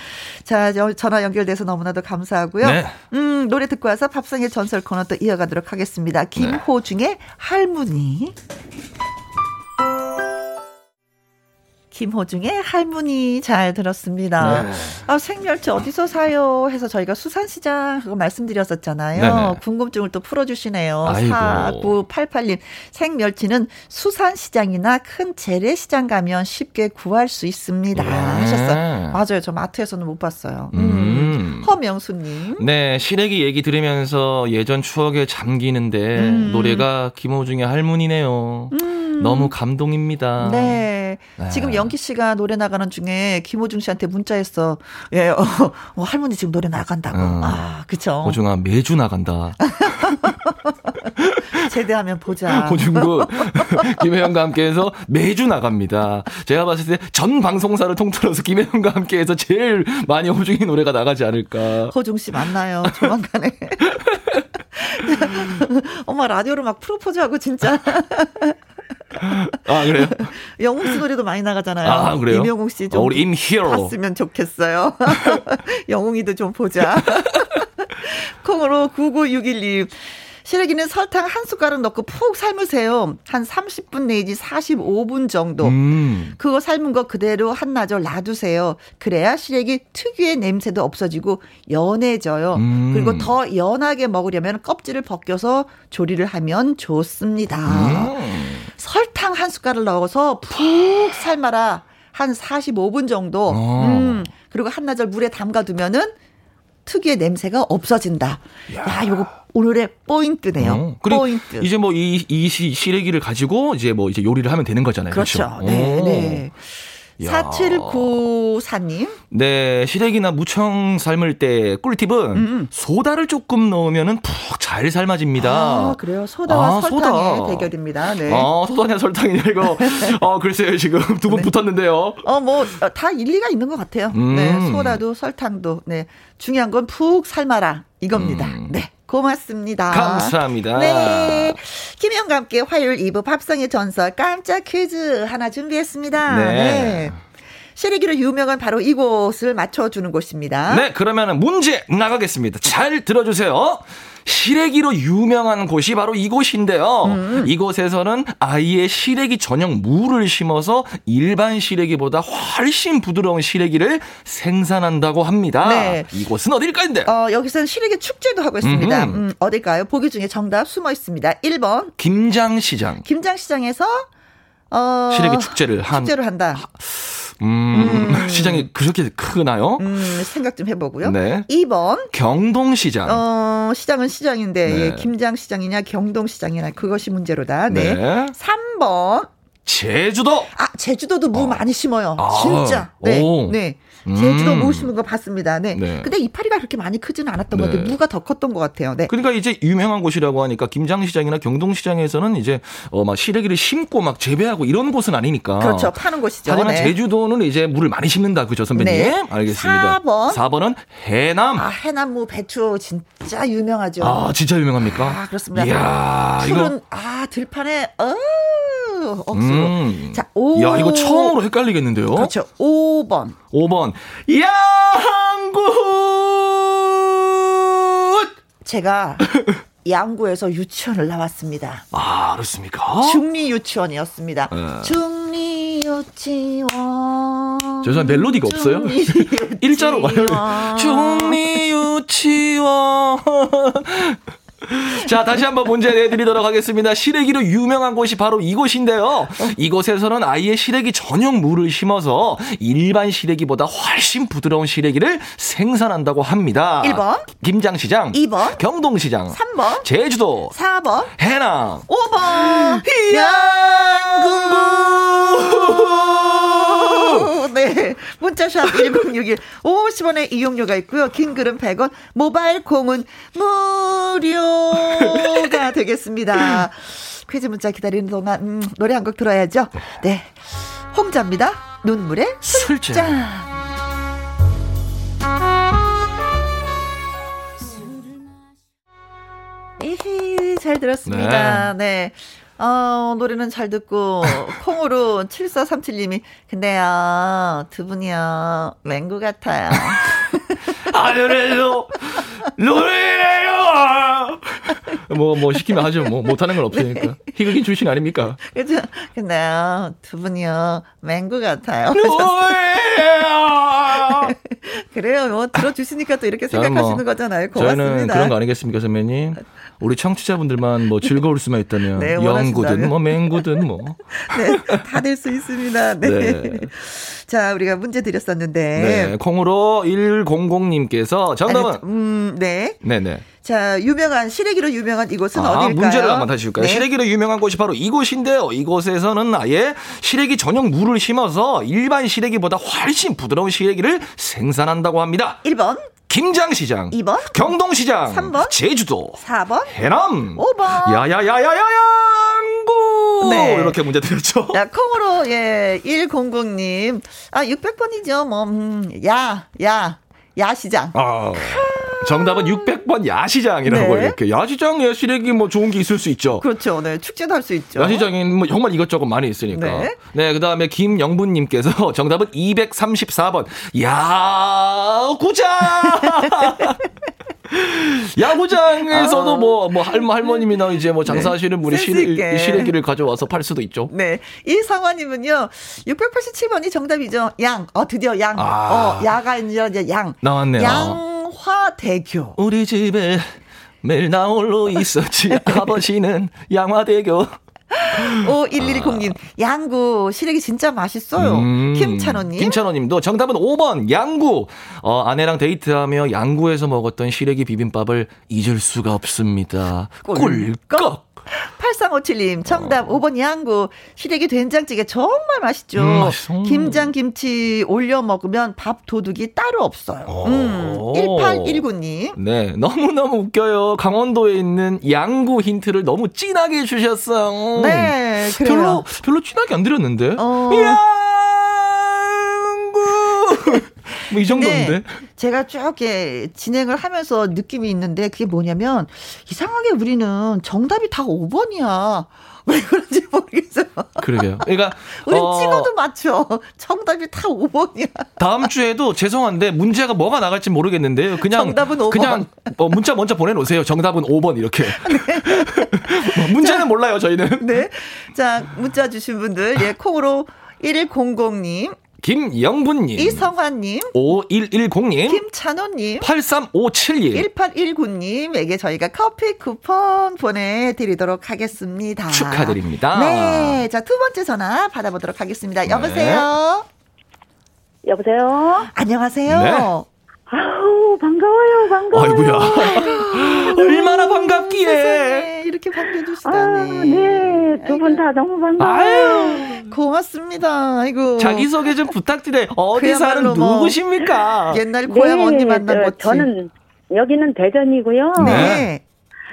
자 저- 전화 연결돼서 너무나도 감사하고요. 네. 음 노래 듣고 와서 밥상의 전설 코너 또 이어가도록 하겠습니다. 김호중의 할머니. 김호중의 할머니 잘 들었습니다. 네. 아, 생멸치 어디서 사요? 해서 저희가 수산시장 그거 말씀드렸었잖아요. 네네. 궁금증을 또 풀어주시네요. 아이고. 4988님. 생멸치는 수산시장이나 큰 재래시장 가면 쉽게 구할 수 있습니다. 네. 하셨어요. 맞아요. 저 마트에서는 못 봤어요. 음. 음. 허명수님. 네, 시래기 얘기 들으면서 예전 추억에 잠기는데 음. 노래가 김호중의 할머니네요. 음. 너무 감동입니다. 네. 네. 지금 영기 씨가 노래 나가는 중에 김호중 씨한테 문자했어. 예, 어, 어, 할머니 지금 노래 나간다고. 어. 아, 그쵸. 호중아, 매주 나간다. 제대하면 보자. 호중구, 김혜영과 함께해서 매주 나갑니다. 제가 봤을 때 전 방송사를 통틀어서 김혜영과 함께해서 제일 많이 호중이 노래가 나가지 않을까. 호중 씨 만나요. 조만간에. 엄마 라디오로 막 프로포즈하고 진짜. 아 그래요? 영웅 씨 노래도 많이 나가잖아요. 아 그래요? 임영웅 씨좀 어, 우리 임히어로 봤으면 좋겠어요. 영웅이도 좀 보자. 콩으로 9961님 시래기는 설탕 한 숟가락 넣고 푹 삶으세요. 한 30분 내지 45분 정도. 음. 그거 삶은 거 그대로 한나절 놔두세요. 그래야 시래기 특유의 냄새도 없어지고 연해져요. 음. 그리고 더 연하게 먹으려면 껍질을 벗겨서 조리를 하면 좋습니다. 음. 설탕 한 숟가락 넣어서 푹 삶아라. 한 45분 정도. 어. 음. 그리고 한나절 물에 담가두면은 특유의 냄새가 없어진다. 야, 야 요거 오늘의 포인트네요. 어, 그리고 포인트. 이제 뭐 이 이 시래기를 가지고 이제 뭐 이제 요리를 하면 되는 거잖아요. 그렇죠. 그렇죠? 네, 오. 네. 4794님. 네, 시래기나 무청 삶을 때 꿀팁은 음음. 음. 소다를 조금 넣으면은 푹 잘 삶아집니다. 아, 그래요? 소다와 아, 설탕의 소다. 대결입니다. 네. 아, 소다냐 설탕이냐 이거. 어, 글쎄요. 지금 두분 네. 붙었는데요. 어, 뭐 다 일리가 있는 것 같아요. 음. 네, 소다도 설탕도. 네. 중요한 건 푹 삶아라 이겁니다. 음. 네. 고맙습니다. 감사합니다. 네. 김영과 함께 화요일 2부 밥상의 전설 깜짝 퀴즈 하나 준비했습니다. 네. 네. 시래기로 유명한 바로 이곳을 맞춰주는 곳입니다. 네, 그러면 문제 나가겠습니다. 잘 들어주세요. 시래기로 유명한 곳이 바로 이곳인데요. 음. 이곳에서는 아이의 시래기 전용 물을 심어서 일반 시래기보다 훨씬 부드러운 시래기를 생산한다고 합니다. 네. 이곳은 어딜까요? 어, 여기서는 시래기 축제도 하고 있습니다. 음, 어딜까요? 보기 중에 정답 숨어 있습니다. 1번. 김장시장. 김장시장에서 어, 시래기 축제를 한. 축제를 한다. 음, 음, 시장이 그렇게 크나요? 음, 생각 좀 해보고요. 네. 2번. 경동시장. 어, 시장은 시장인데, 네. 예, 김장시장이냐, 경동시장이냐, 그것이 문제로다. 네. 네. 3번. 제주도. 아, 제주도도 무 어. 많이 심어요. 아, 진짜. 네. 오. 네. 제주도 음. 모시는 거 봤습니다. 네. 네. 근데 이파리가 그렇게 많이 크지는 않았던 네. 것 같아요. 무가 더 컸던 것 같아요. 네. 그러니까 이제 유명한 곳이라고 하니까 김장시장이나 경동시장에서는 이제 어 막 시래기를 심고 막 재배하고 이런 곳은 아니니까. 그렇죠. 파는 곳이죠. 하지만 네. 제주도는 이제 물을 많이 심는다. 그죠, 선배님? 네. 알겠습니다. 4번. 4번은 해남. 아, 해남무 배추 진짜 유명하죠. 아, 진짜 유명합니까? 아, 그렇습니다. 이야, 풀은 이거 아, 들판에 어 억수로. 음. 자, 오. 야, 이거 처음으로 헷갈리겠는데요? 그렇죠. 5번. 5번. 양구! 제가 양구에서 유치원을 나왔습니다. 아, 그렇습니까? 중리 유치원이었습니다. 네. 중리 유치원. 죄송한 멜로디가 없어요? 일자로 말해요. 중리 유치원. 자, 다시 한번 문제 내드리도록 하겠습니다. 시래기로 유명한 곳이 바로 이곳인데요. 이곳에서는 아이의 시래기 전용 물을 심어서 일반 시래기보다 훨씬 부드러운 시래기를 생산한다고 합니다. 1번. 김장시장. 2번. 경동시장. 3번. 제주도. 4번. 해남. 5번. 양구. 네. 문자샵 1061. 50원의 이용료가 있고요. 긴 글은 100원. 모바일 콩은 무료가 되겠습니다. 퀴즈 문자 기다리는 동안 음, 노래 한 곡 들어야죠. 네. 홍자입니다. 눈물의 술잔. 술잔. 이히 잘 들었습니다. 네. 네. 어, 노래는 잘 듣고, 콩으로 7437님이, 근데요, 두 분이요, 맹구 같아요. 아무래도, 노래예요! 뭐, 뭐, 시키면 하죠. 뭐, 못하는 건 없으니까. 네. 희극인 출신 아닙니까? 그죠. 근데요, 두 분이요, 맹구 같아요. 그래요. 뭐, 들어주시니까 또 이렇게 생각하시는 뭐, 거잖아요. 고맙습니다. 저희는 그런 거 아니겠습니까, 선배님? 우리 청취자분들만 뭐 즐거울 수만 있다면 네, 영구든 뭐 맹구든 뭐. 네, 다 될 수 있습니다. 네. 네. 자, 우리가 문제 드렸었는데. 네, 콩으로 100님께서 정답은 음, 네. 네, 네. 자, 유명한 시래기로 유명한 이곳은 아, 어디일까요? 문제를 한번 다시 줄까요? 네. 시래기로 유명한 곳이 바로 이곳인데요. 이곳에서는 아예 시래기 전용 물을 심어서 일반 시래기보다 훨씬 부드러운 시래기를 생산한다고 합니다. 1번 김장시장. 2번. 경동시장. 3번. 제주도. 4번. 해남. 5번. 야야야야야양구. 네. 이렇게 문제 드렸죠. 야, 콩으로, 예, 100님. 아, 600번이죠. 뭐, 음, 야, 야, 야 시장. 아. 정답은 600번 야시장이라고 네. 이렇게 야시장에 시래기 뭐 좋은 게 있을 수 있죠. 그렇죠. 네, 축제도 할 수 있죠. 야시장엔 뭐 정말 이것저것 많이 있으니까. 네. 네, 그다음에 김영분 님께서 정답은 234번 야구장. 야구장에서도 뭐뭐 아. 뭐 할머 할머님이나 이제 뭐 장사하시는 네. 분이 시래, 시래기를 가져와서 팔 수도 있죠. 네, 이상화님은요 687번이 정답이죠. 양, 어 드디어 양, 아. 어 야가 이제 양 나왔네요. 양 양화대교. 우리 집에 매일 나 홀로 있었지. 아버지는 양화대교. 5110님, 양구, 시래기 진짜 맛있어요. 음, 김찬호님. 김찬호님도 정답은 5번, 양구. 어, 아내랑 데이트하며 양구에서 먹었던 시래기 비빔밥을 잊을 수가 없습니다. 꿀꺽. 8357님, 정답 어. 5번 양구. 시래기 된장찌개 정말 맛있죠. 음, 김장, 김치 올려 먹으면 밥 도둑이 따로 없어요. 어. 음, 1819님. 네, 너무너무 웃겨요. 강원도에 있는 양구 힌트를 너무 진하게 주셨어요. 네, 그래요. 별로, 별로 진하게 안 드렸는데. 어. 양구! 뭐 이 정도인데? 제가 쭉 이렇게 진행을 하면서 느낌이 있는데 그게 뭐냐면 이상하게 우리는 정답이 다 5번이야. 왜 그런지 모르겠어요. 그러게요. 그러니까 우리 어, 찍어도 맞죠. 정답이 다 5번이야. 다음 주에도 죄송한데 문제가 뭐가 나갈지 모르겠는데요. 그냥 정답은 5번. 그냥 어, 문자 먼저 보내 놓으세요. 정답은 5번 이렇게. 네. 문제는 자, 몰라요 저희는. 네. 자 문자 주신 분들 예 콩으로 1100님 김영분님, 이성환님, 5110님, 김찬호님, 8357님, 1819님에게 저희가 커피 쿠폰 보내드리도록 하겠습니다. 축하드립니다. 네. 자, 두 번째 전화 받아보도록 하겠습니다. 여보세요? 네. 여보세요? 안녕하세요? 네. 아우 반가워요 반가워요. 아이고야. 얼마나 반갑기에 이렇게 반겨주시다니. 아, 네, 두 분 다 너무 반가워요. 고맙습니다. 아이고. 자기 소개 좀 부탁드려요. 어디 사는 뭐 누구십니까? 옛날 고향 네, 언니 만난 곳. 저는 여기는 대전이고요. 네.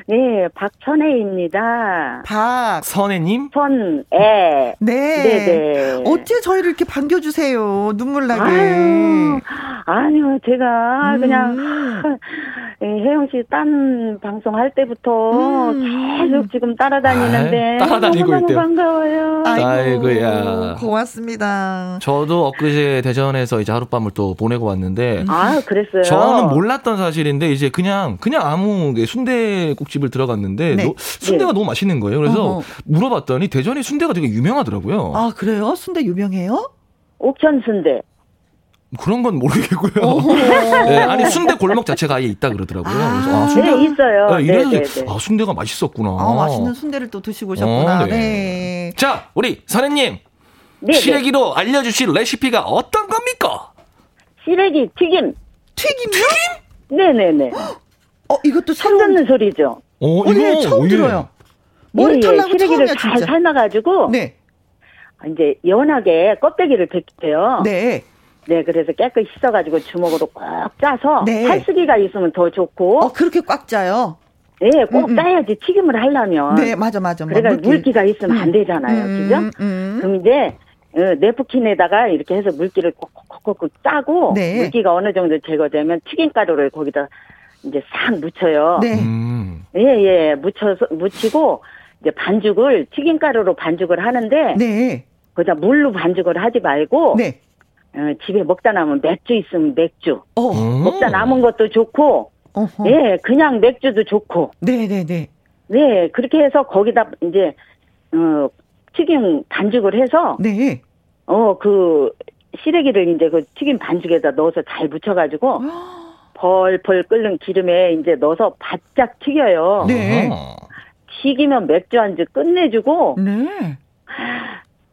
네, 박선혜입니다. 박선혜님? 선애. 네. 네네. 네. 어떻게 저희를 이렇게 반겨주세요. 눈물 나게. 아유, 아니요, 제가 그냥 예, 혜영 씨 딴 방송 할 때부터 음. 계속 지금 따라다니는데 아유, 따라다니고 너무 반가워요. 아이고, 야 고맙습니다. 저도 엊그제 대전에서 이제 하룻밤을 또 보내고 왔는데 아, 그랬어요. 저는 몰랐던 사실인데 이제 그냥 그냥 아무 순대국집을 들어갔는데 네. 노, 순대가 네. 너무 맛있는 거예요. 그래서 어허. 물어봤더니 대전에 순대가 되게 유명하더라고요. 아, 그래요? 순대 유명해요? 옥천 순대. 그런 건 모르겠고요. 네, 아니 순대 골목 자체가 아예 있다 그러더라고요. 아, 그래서 아 순대 네, 있어요. 네, 이래서 네, 네, 아 순대가 맛있었구나. 아, 맛있는 순대를 또 드시고 오셨구나. 어, 네. 네. 자, 우리 사장님 네, 시래기로 알려주실 레시피가 어떤 겁니까? 시래기 튀김. 튀김요? 튀김? 네네네. 어 이것도 처음 듣는 소리죠. 어, 어 이거 처음 예. 들어요. 머리 예, 털나고 시래기를 처음이야, 잘 삶아가지고. 네. 이제 연하게 껍데기를 벗겨요. 네. 네, 그래서 깨끗이 씻어가지고 주먹으로 꽉 짜서 네. 살쓰기가 있으면 더 좋고. 어, 그렇게 꽉 짜요? 네, 꼭 음, 음. 짜야지 튀김을 하려면. 네, 맞아, 맞아. 그러니까 물기. 물기가 있으면 음. 안 되잖아요, 음, 그죠? 음. 그럼 이제 어, 네프킨에다가 이렇게 해서 물기를 콕콕콕콕 짜고 네. 물기가 어느 정도 제거되면 튀김가루를 거기다 이제 싹 묻혀요. 네. 예, 예, 묻혀서 묻히고 이제 반죽을 튀김가루로 반죽을 하는데. 네. 그다 물로 반죽을 하지 말고. 네. 어, 집에 먹다 남은 맥주 있으면 맥주. 어. 먹다 남은 것도 좋고. 어허. 예, 그냥 맥주도 좋고. 네네네. 네, 그렇게 해서 거기다 이제 어 튀김 반죽을 해서 네. 어 그 시래기를 이제 그 튀김 반죽에다 넣어서 잘 묻혀가지고 벌벌 끓는 기름에 이제 넣어서 바짝 튀겨요. 네. 튀기면 맥주 안주 끝내주고. 네.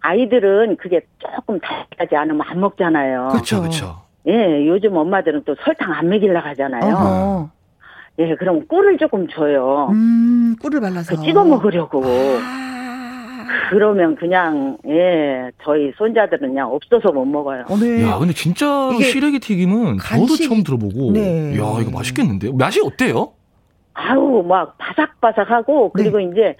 아이들은 그게 조금 달지 않으면 안 먹잖아요. 그렇죠, 그렇죠. 예, 요즘 엄마들은 또 설탕 안 먹이려 하잖아요. 어허. 예, 그럼 꿀을 조금 줘요. 음, 꿀을 발라서. 찍어 먹으려고. 아. 그러면 그냥, 예, 저희 손자들은 그냥 없어서 못 먹어요. 어, 네. 야, 근데 진짜 시래기 튀김은 간식... 저도 처음 들어보고. 네. 야, 이거 맛있겠는데? 맛이 어때요? 아우, 막 바삭바삭하고, 그리고 네. 이제,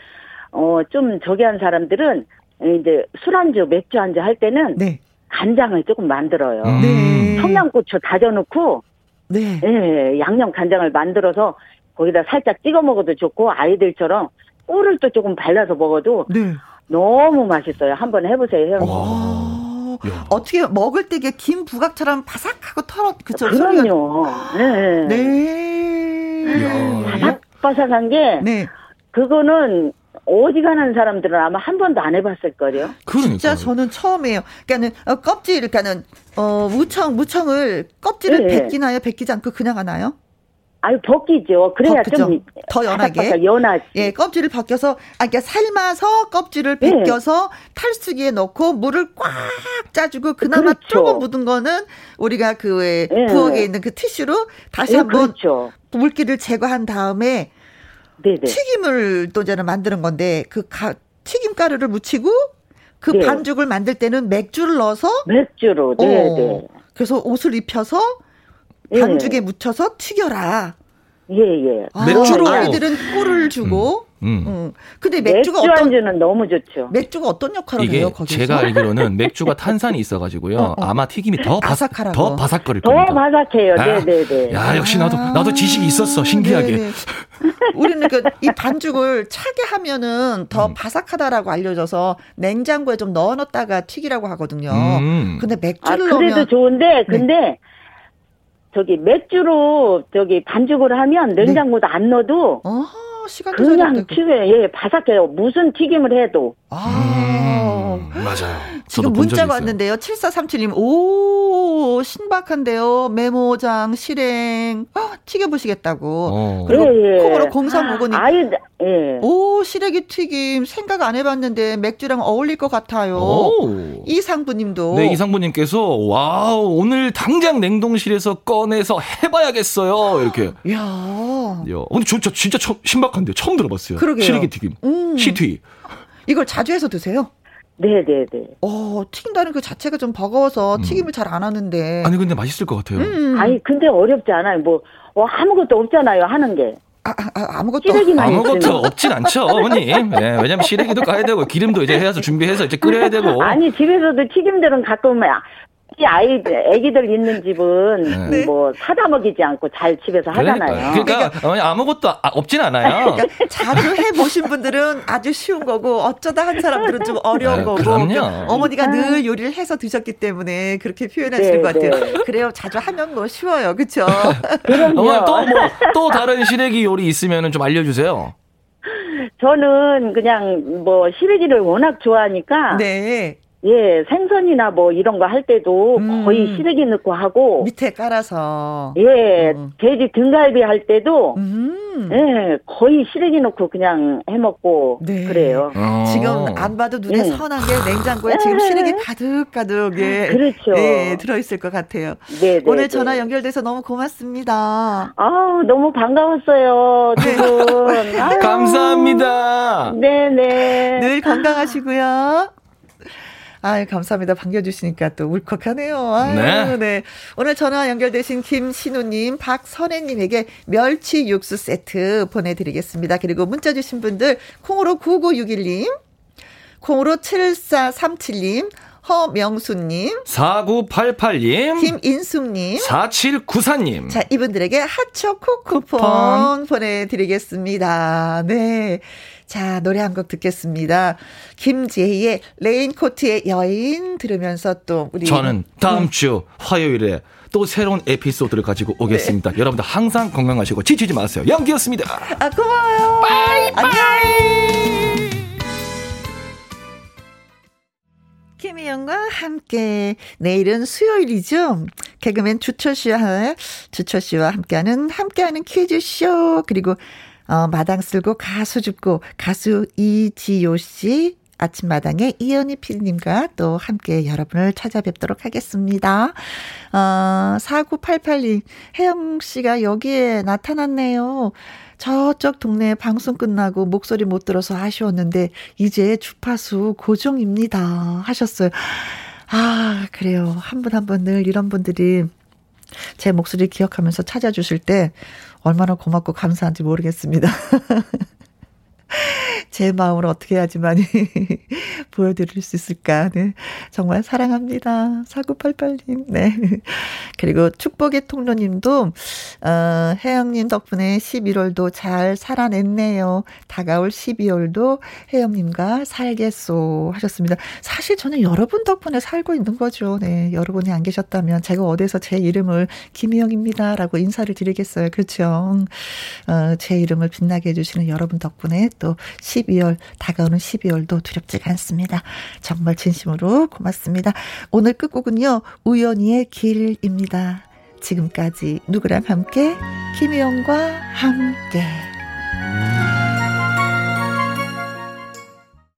어, 좀 저기 한 사람들은, 이제 술안주, 맥주 안주 할 때는, 네. 간장을 조금 만들어요. 음. 네. 청양고추 다져놓고, 네. 예, 양념 간장을 만들어서 거기다 살짝 찍어 먹어도 좋고 아이들처럼 꿀을 또 조금 발라서 먹어도 네. 너무 맛있어요. 한번 해보세요. 어떻게 먹을 때 이게 김 부각처럼 바삭하고 털어 그쵸? 그럼요. 네. 네. 바삭바삭한 게 네. 그거는 어지간한 사람들은 아마 한 번도 안 해봤을 거요. 진짜 저는 처음이에요. 그러니까는 어, 껍질, 그러니까는 어 무청 무청을 껍질을 네. 벗기나요? 벗기지 않고 그냥 하나요? 아유 벗기죠. 그래야 좀 더 연하게. 연하지. 예, 껍질을 벗겨서 아 그러니까 삶아서 껍질을 네. 벗겨서 네. 탈수기에 넣고 물을 꽉 짜주고 그나마 그렇죠. 조금 묻은 거는 우리가 그 네. 부엌에 있는 그 티슈로 다시 네, 한번 그렇죠. 물기를 제거한 다음에 네네. 튀김을 또 저는 만드는 건데 그 가, 튀김 가루를 묻히고 그 네. 반죽을 만들 때는 맥주를 넣어서 맥주로 네, 어, 네. 그래서 옷을 입혀서 예. 반죽에 묻혀서 튀겨라. 예, 예. 아, 맥주로 아이들은 꿀을 주고 음. 음. 음. 근데 맥주가 맥주 어떤 안주는 너무 좋죠. 맥주가 어떤 역할을 이게 해요? 거기서? 제가 알기로는 맥주가 탄산이 있어가지고요. 어, 어. 아마 튀김이 더 바삭하라고. 더 바삭거릴 더 겁니다. 더 바삭해요. 아, 네, 네, 네. 야 역시 나도 나도 지식이 있었어. 신기하게. 네네. 네. 우리는 그 이 반죽을 차게 하면은 더 음. 바삭하다라고 알려져서 냉장고에 좀 넣어놓다가 튀기라고 하거든요. 음. 근데 맥주를 아, 그래도 넣으면 좋은데 근데 네. 저기 맥주로 저기 반죽을 하면 냉장고도 네. 안 넣어도. 어허. 시간도 그냥 튀겨요. 예, 바삭해요. 무슨 튀김을 해도. 아, 음, 맞아요. 지금 문자가 왔는데요. 7437님, 오, 신박한데요. 메모장, 실행, 어, 튀겨보시겠다고. 어. 그리고 예, 예. 콩으로 공사무고님. 아, 이 예. 오, 시래기 튀김 생각 안 해봤는데 맥주랑 어울릴 것 같아요. 오. 이상부님도. 네, 이상부님께서, 와우, 오늘 당장 냉동실에서 꺼내서 해봐야겠어요. 이렇게. 야 야, 근데 진짜, 진짜 처, 신박 한데 처음 들어봤어요. 그러게요. 시래기 튀김. 음. 시튀. 이걸 자주 해서 드세요? 네네네. 네. 어, 튀긴다는 그 자체가 좀 버거워서 음. 튀김을 잘 안 하는데. 아니, 근데 맛있을 것 같아요. 음. 아니, 근데 어렵지 않아요. 뭐, 뭐 아무것도 없잖아요, 하는 게. 아, 아, 무것도 아무것도 없진 않죠, 어머니. 네, 왜냐면 시래기도 까야 되고 기름도 이제 해서 준비해서 이제 끓여야 되고. 아니 집에서도 튀김들은 가끔 아이들, 애기들 있는 집은 네. 뭐 사다 먹이지 않고 잘 집에서 하잖아요. 그러니까, 그러니까 아무것도 아, 없진 않아요. 그러니까 자주 해 보신 분들은 아주 쉬운 거고 어쩌다 한 사람들은 좀 어려운 네, 거고. 그럼요. 어머니가 늘 요리를 해서 드셨기 때문에 그렇게 표현하시는 네, 것 같아요. 네. 그래요. 자주 하면 뭐 쉬워요, 그렇죠? 어머니 또뭐 또 다른 시래기 요리 있으면은 좀 알려주세요. 저는 그냥 뭐 시래기를 워낙 좋아하니까. 네. 예, 생선이나 뭐 이런 거 할 때도 음. 거의 시래기 넣고 하고 밑에 깔아서 예, 음. 돼지 등갈비 할 때도 음. 예, 거의 시래기 넣고 그냥 해 먹고 네. 그래요. 어. 지금 안 봐도 눈에 네. 선한 게 냉장고에 지금 시래기 가득 가득 예, 그렇죠. 예, 들어 있을 것 같아요. 네, 네 오늘 네. 전화 연결돼서 너무 고맙습니다. 아, 너무 반가웠어요. 두 분. 감사합니다. 네, 네. 늘 건강하시고요. 아 감사합니다. 반겨주시니까 또 울컥하네요. 아유, 네. 네. 오늘 전화 연결되신 김신우님, 박선혜님에게 멸치 육수 세트 보내드리겠습니다. 그리고 문자 주신 분들, 콩으로 9961님, 콩으로 7437님, 허명수님, 4988님, 김인숙님, 4794님. 자, 이분들에게 핫초코 쿠폰, 쿠폰 보내드리겠습니다. 네. 자, 노래 한 곡 듣겠습니다. 김재희의 레인코트의 여인 들으면서 또 우리 저는 다음 음. 주 화요일에 또 새로운 에피소드를 가지고 오겠습니다. 네. 여러분들 항상 건강하시고 지치지 마세요. 영기였습니다. 아, 고마워요. 빠이, 빠이. 김희영과 함께 내일은 수요일이죠. 개그맨 주철 씨와 주철 씨와 함께하는 함께하는 퀴즈 쇼 그리고 어, 마당 쓸고 가수 줍고 가수 이지효 씨 아침마당에 이현희 PD님과 또 함께 여러분을 찾아뵙도록 하겠습니다. 어, 4988님, 혜영 씨가 여기에 나타났네요. 저쪽 동네 방송 끝나고 목소리 못 들어서 아쉬웠는데, 이제 주파수 고정입니다. 하셨어요. 아, 그래요. 한 분 한 분 늘 이런 분들이 제 목소리 기억하면서 찾아주실 때 얼마나 고맙고 감사한지 모르겠습니다. 제 마음을 어떻게 많이 보여드릴 수 있을까. 네. 정말 사랑합니다. 4988님. 네. 그리고 축복의 통로님도, 어, 혜영님 덕분에 11월도 잘 살아냈네요. 다가올 12월도 혜영님과 살겠소. 하셨습니다. 사실 저는 여러분 덕분에 살고 있는 거죠. 네. 여러분이 안 계셨다면 제가 어디서 제 이름을 김희영입니다. 라고 인사를 드리겠어요. 그렇죠. 어, 제 이름을 빛나게 해주시는 여러분 덕분에 또 12월, 다가오는 12월도 두렵지가 않습니다. 정말 진심으로 고맙습니다. 오늘 끝곡은요, 우연히의 길입니다. 지금까지 누구랑 함께? 김희영과 함께.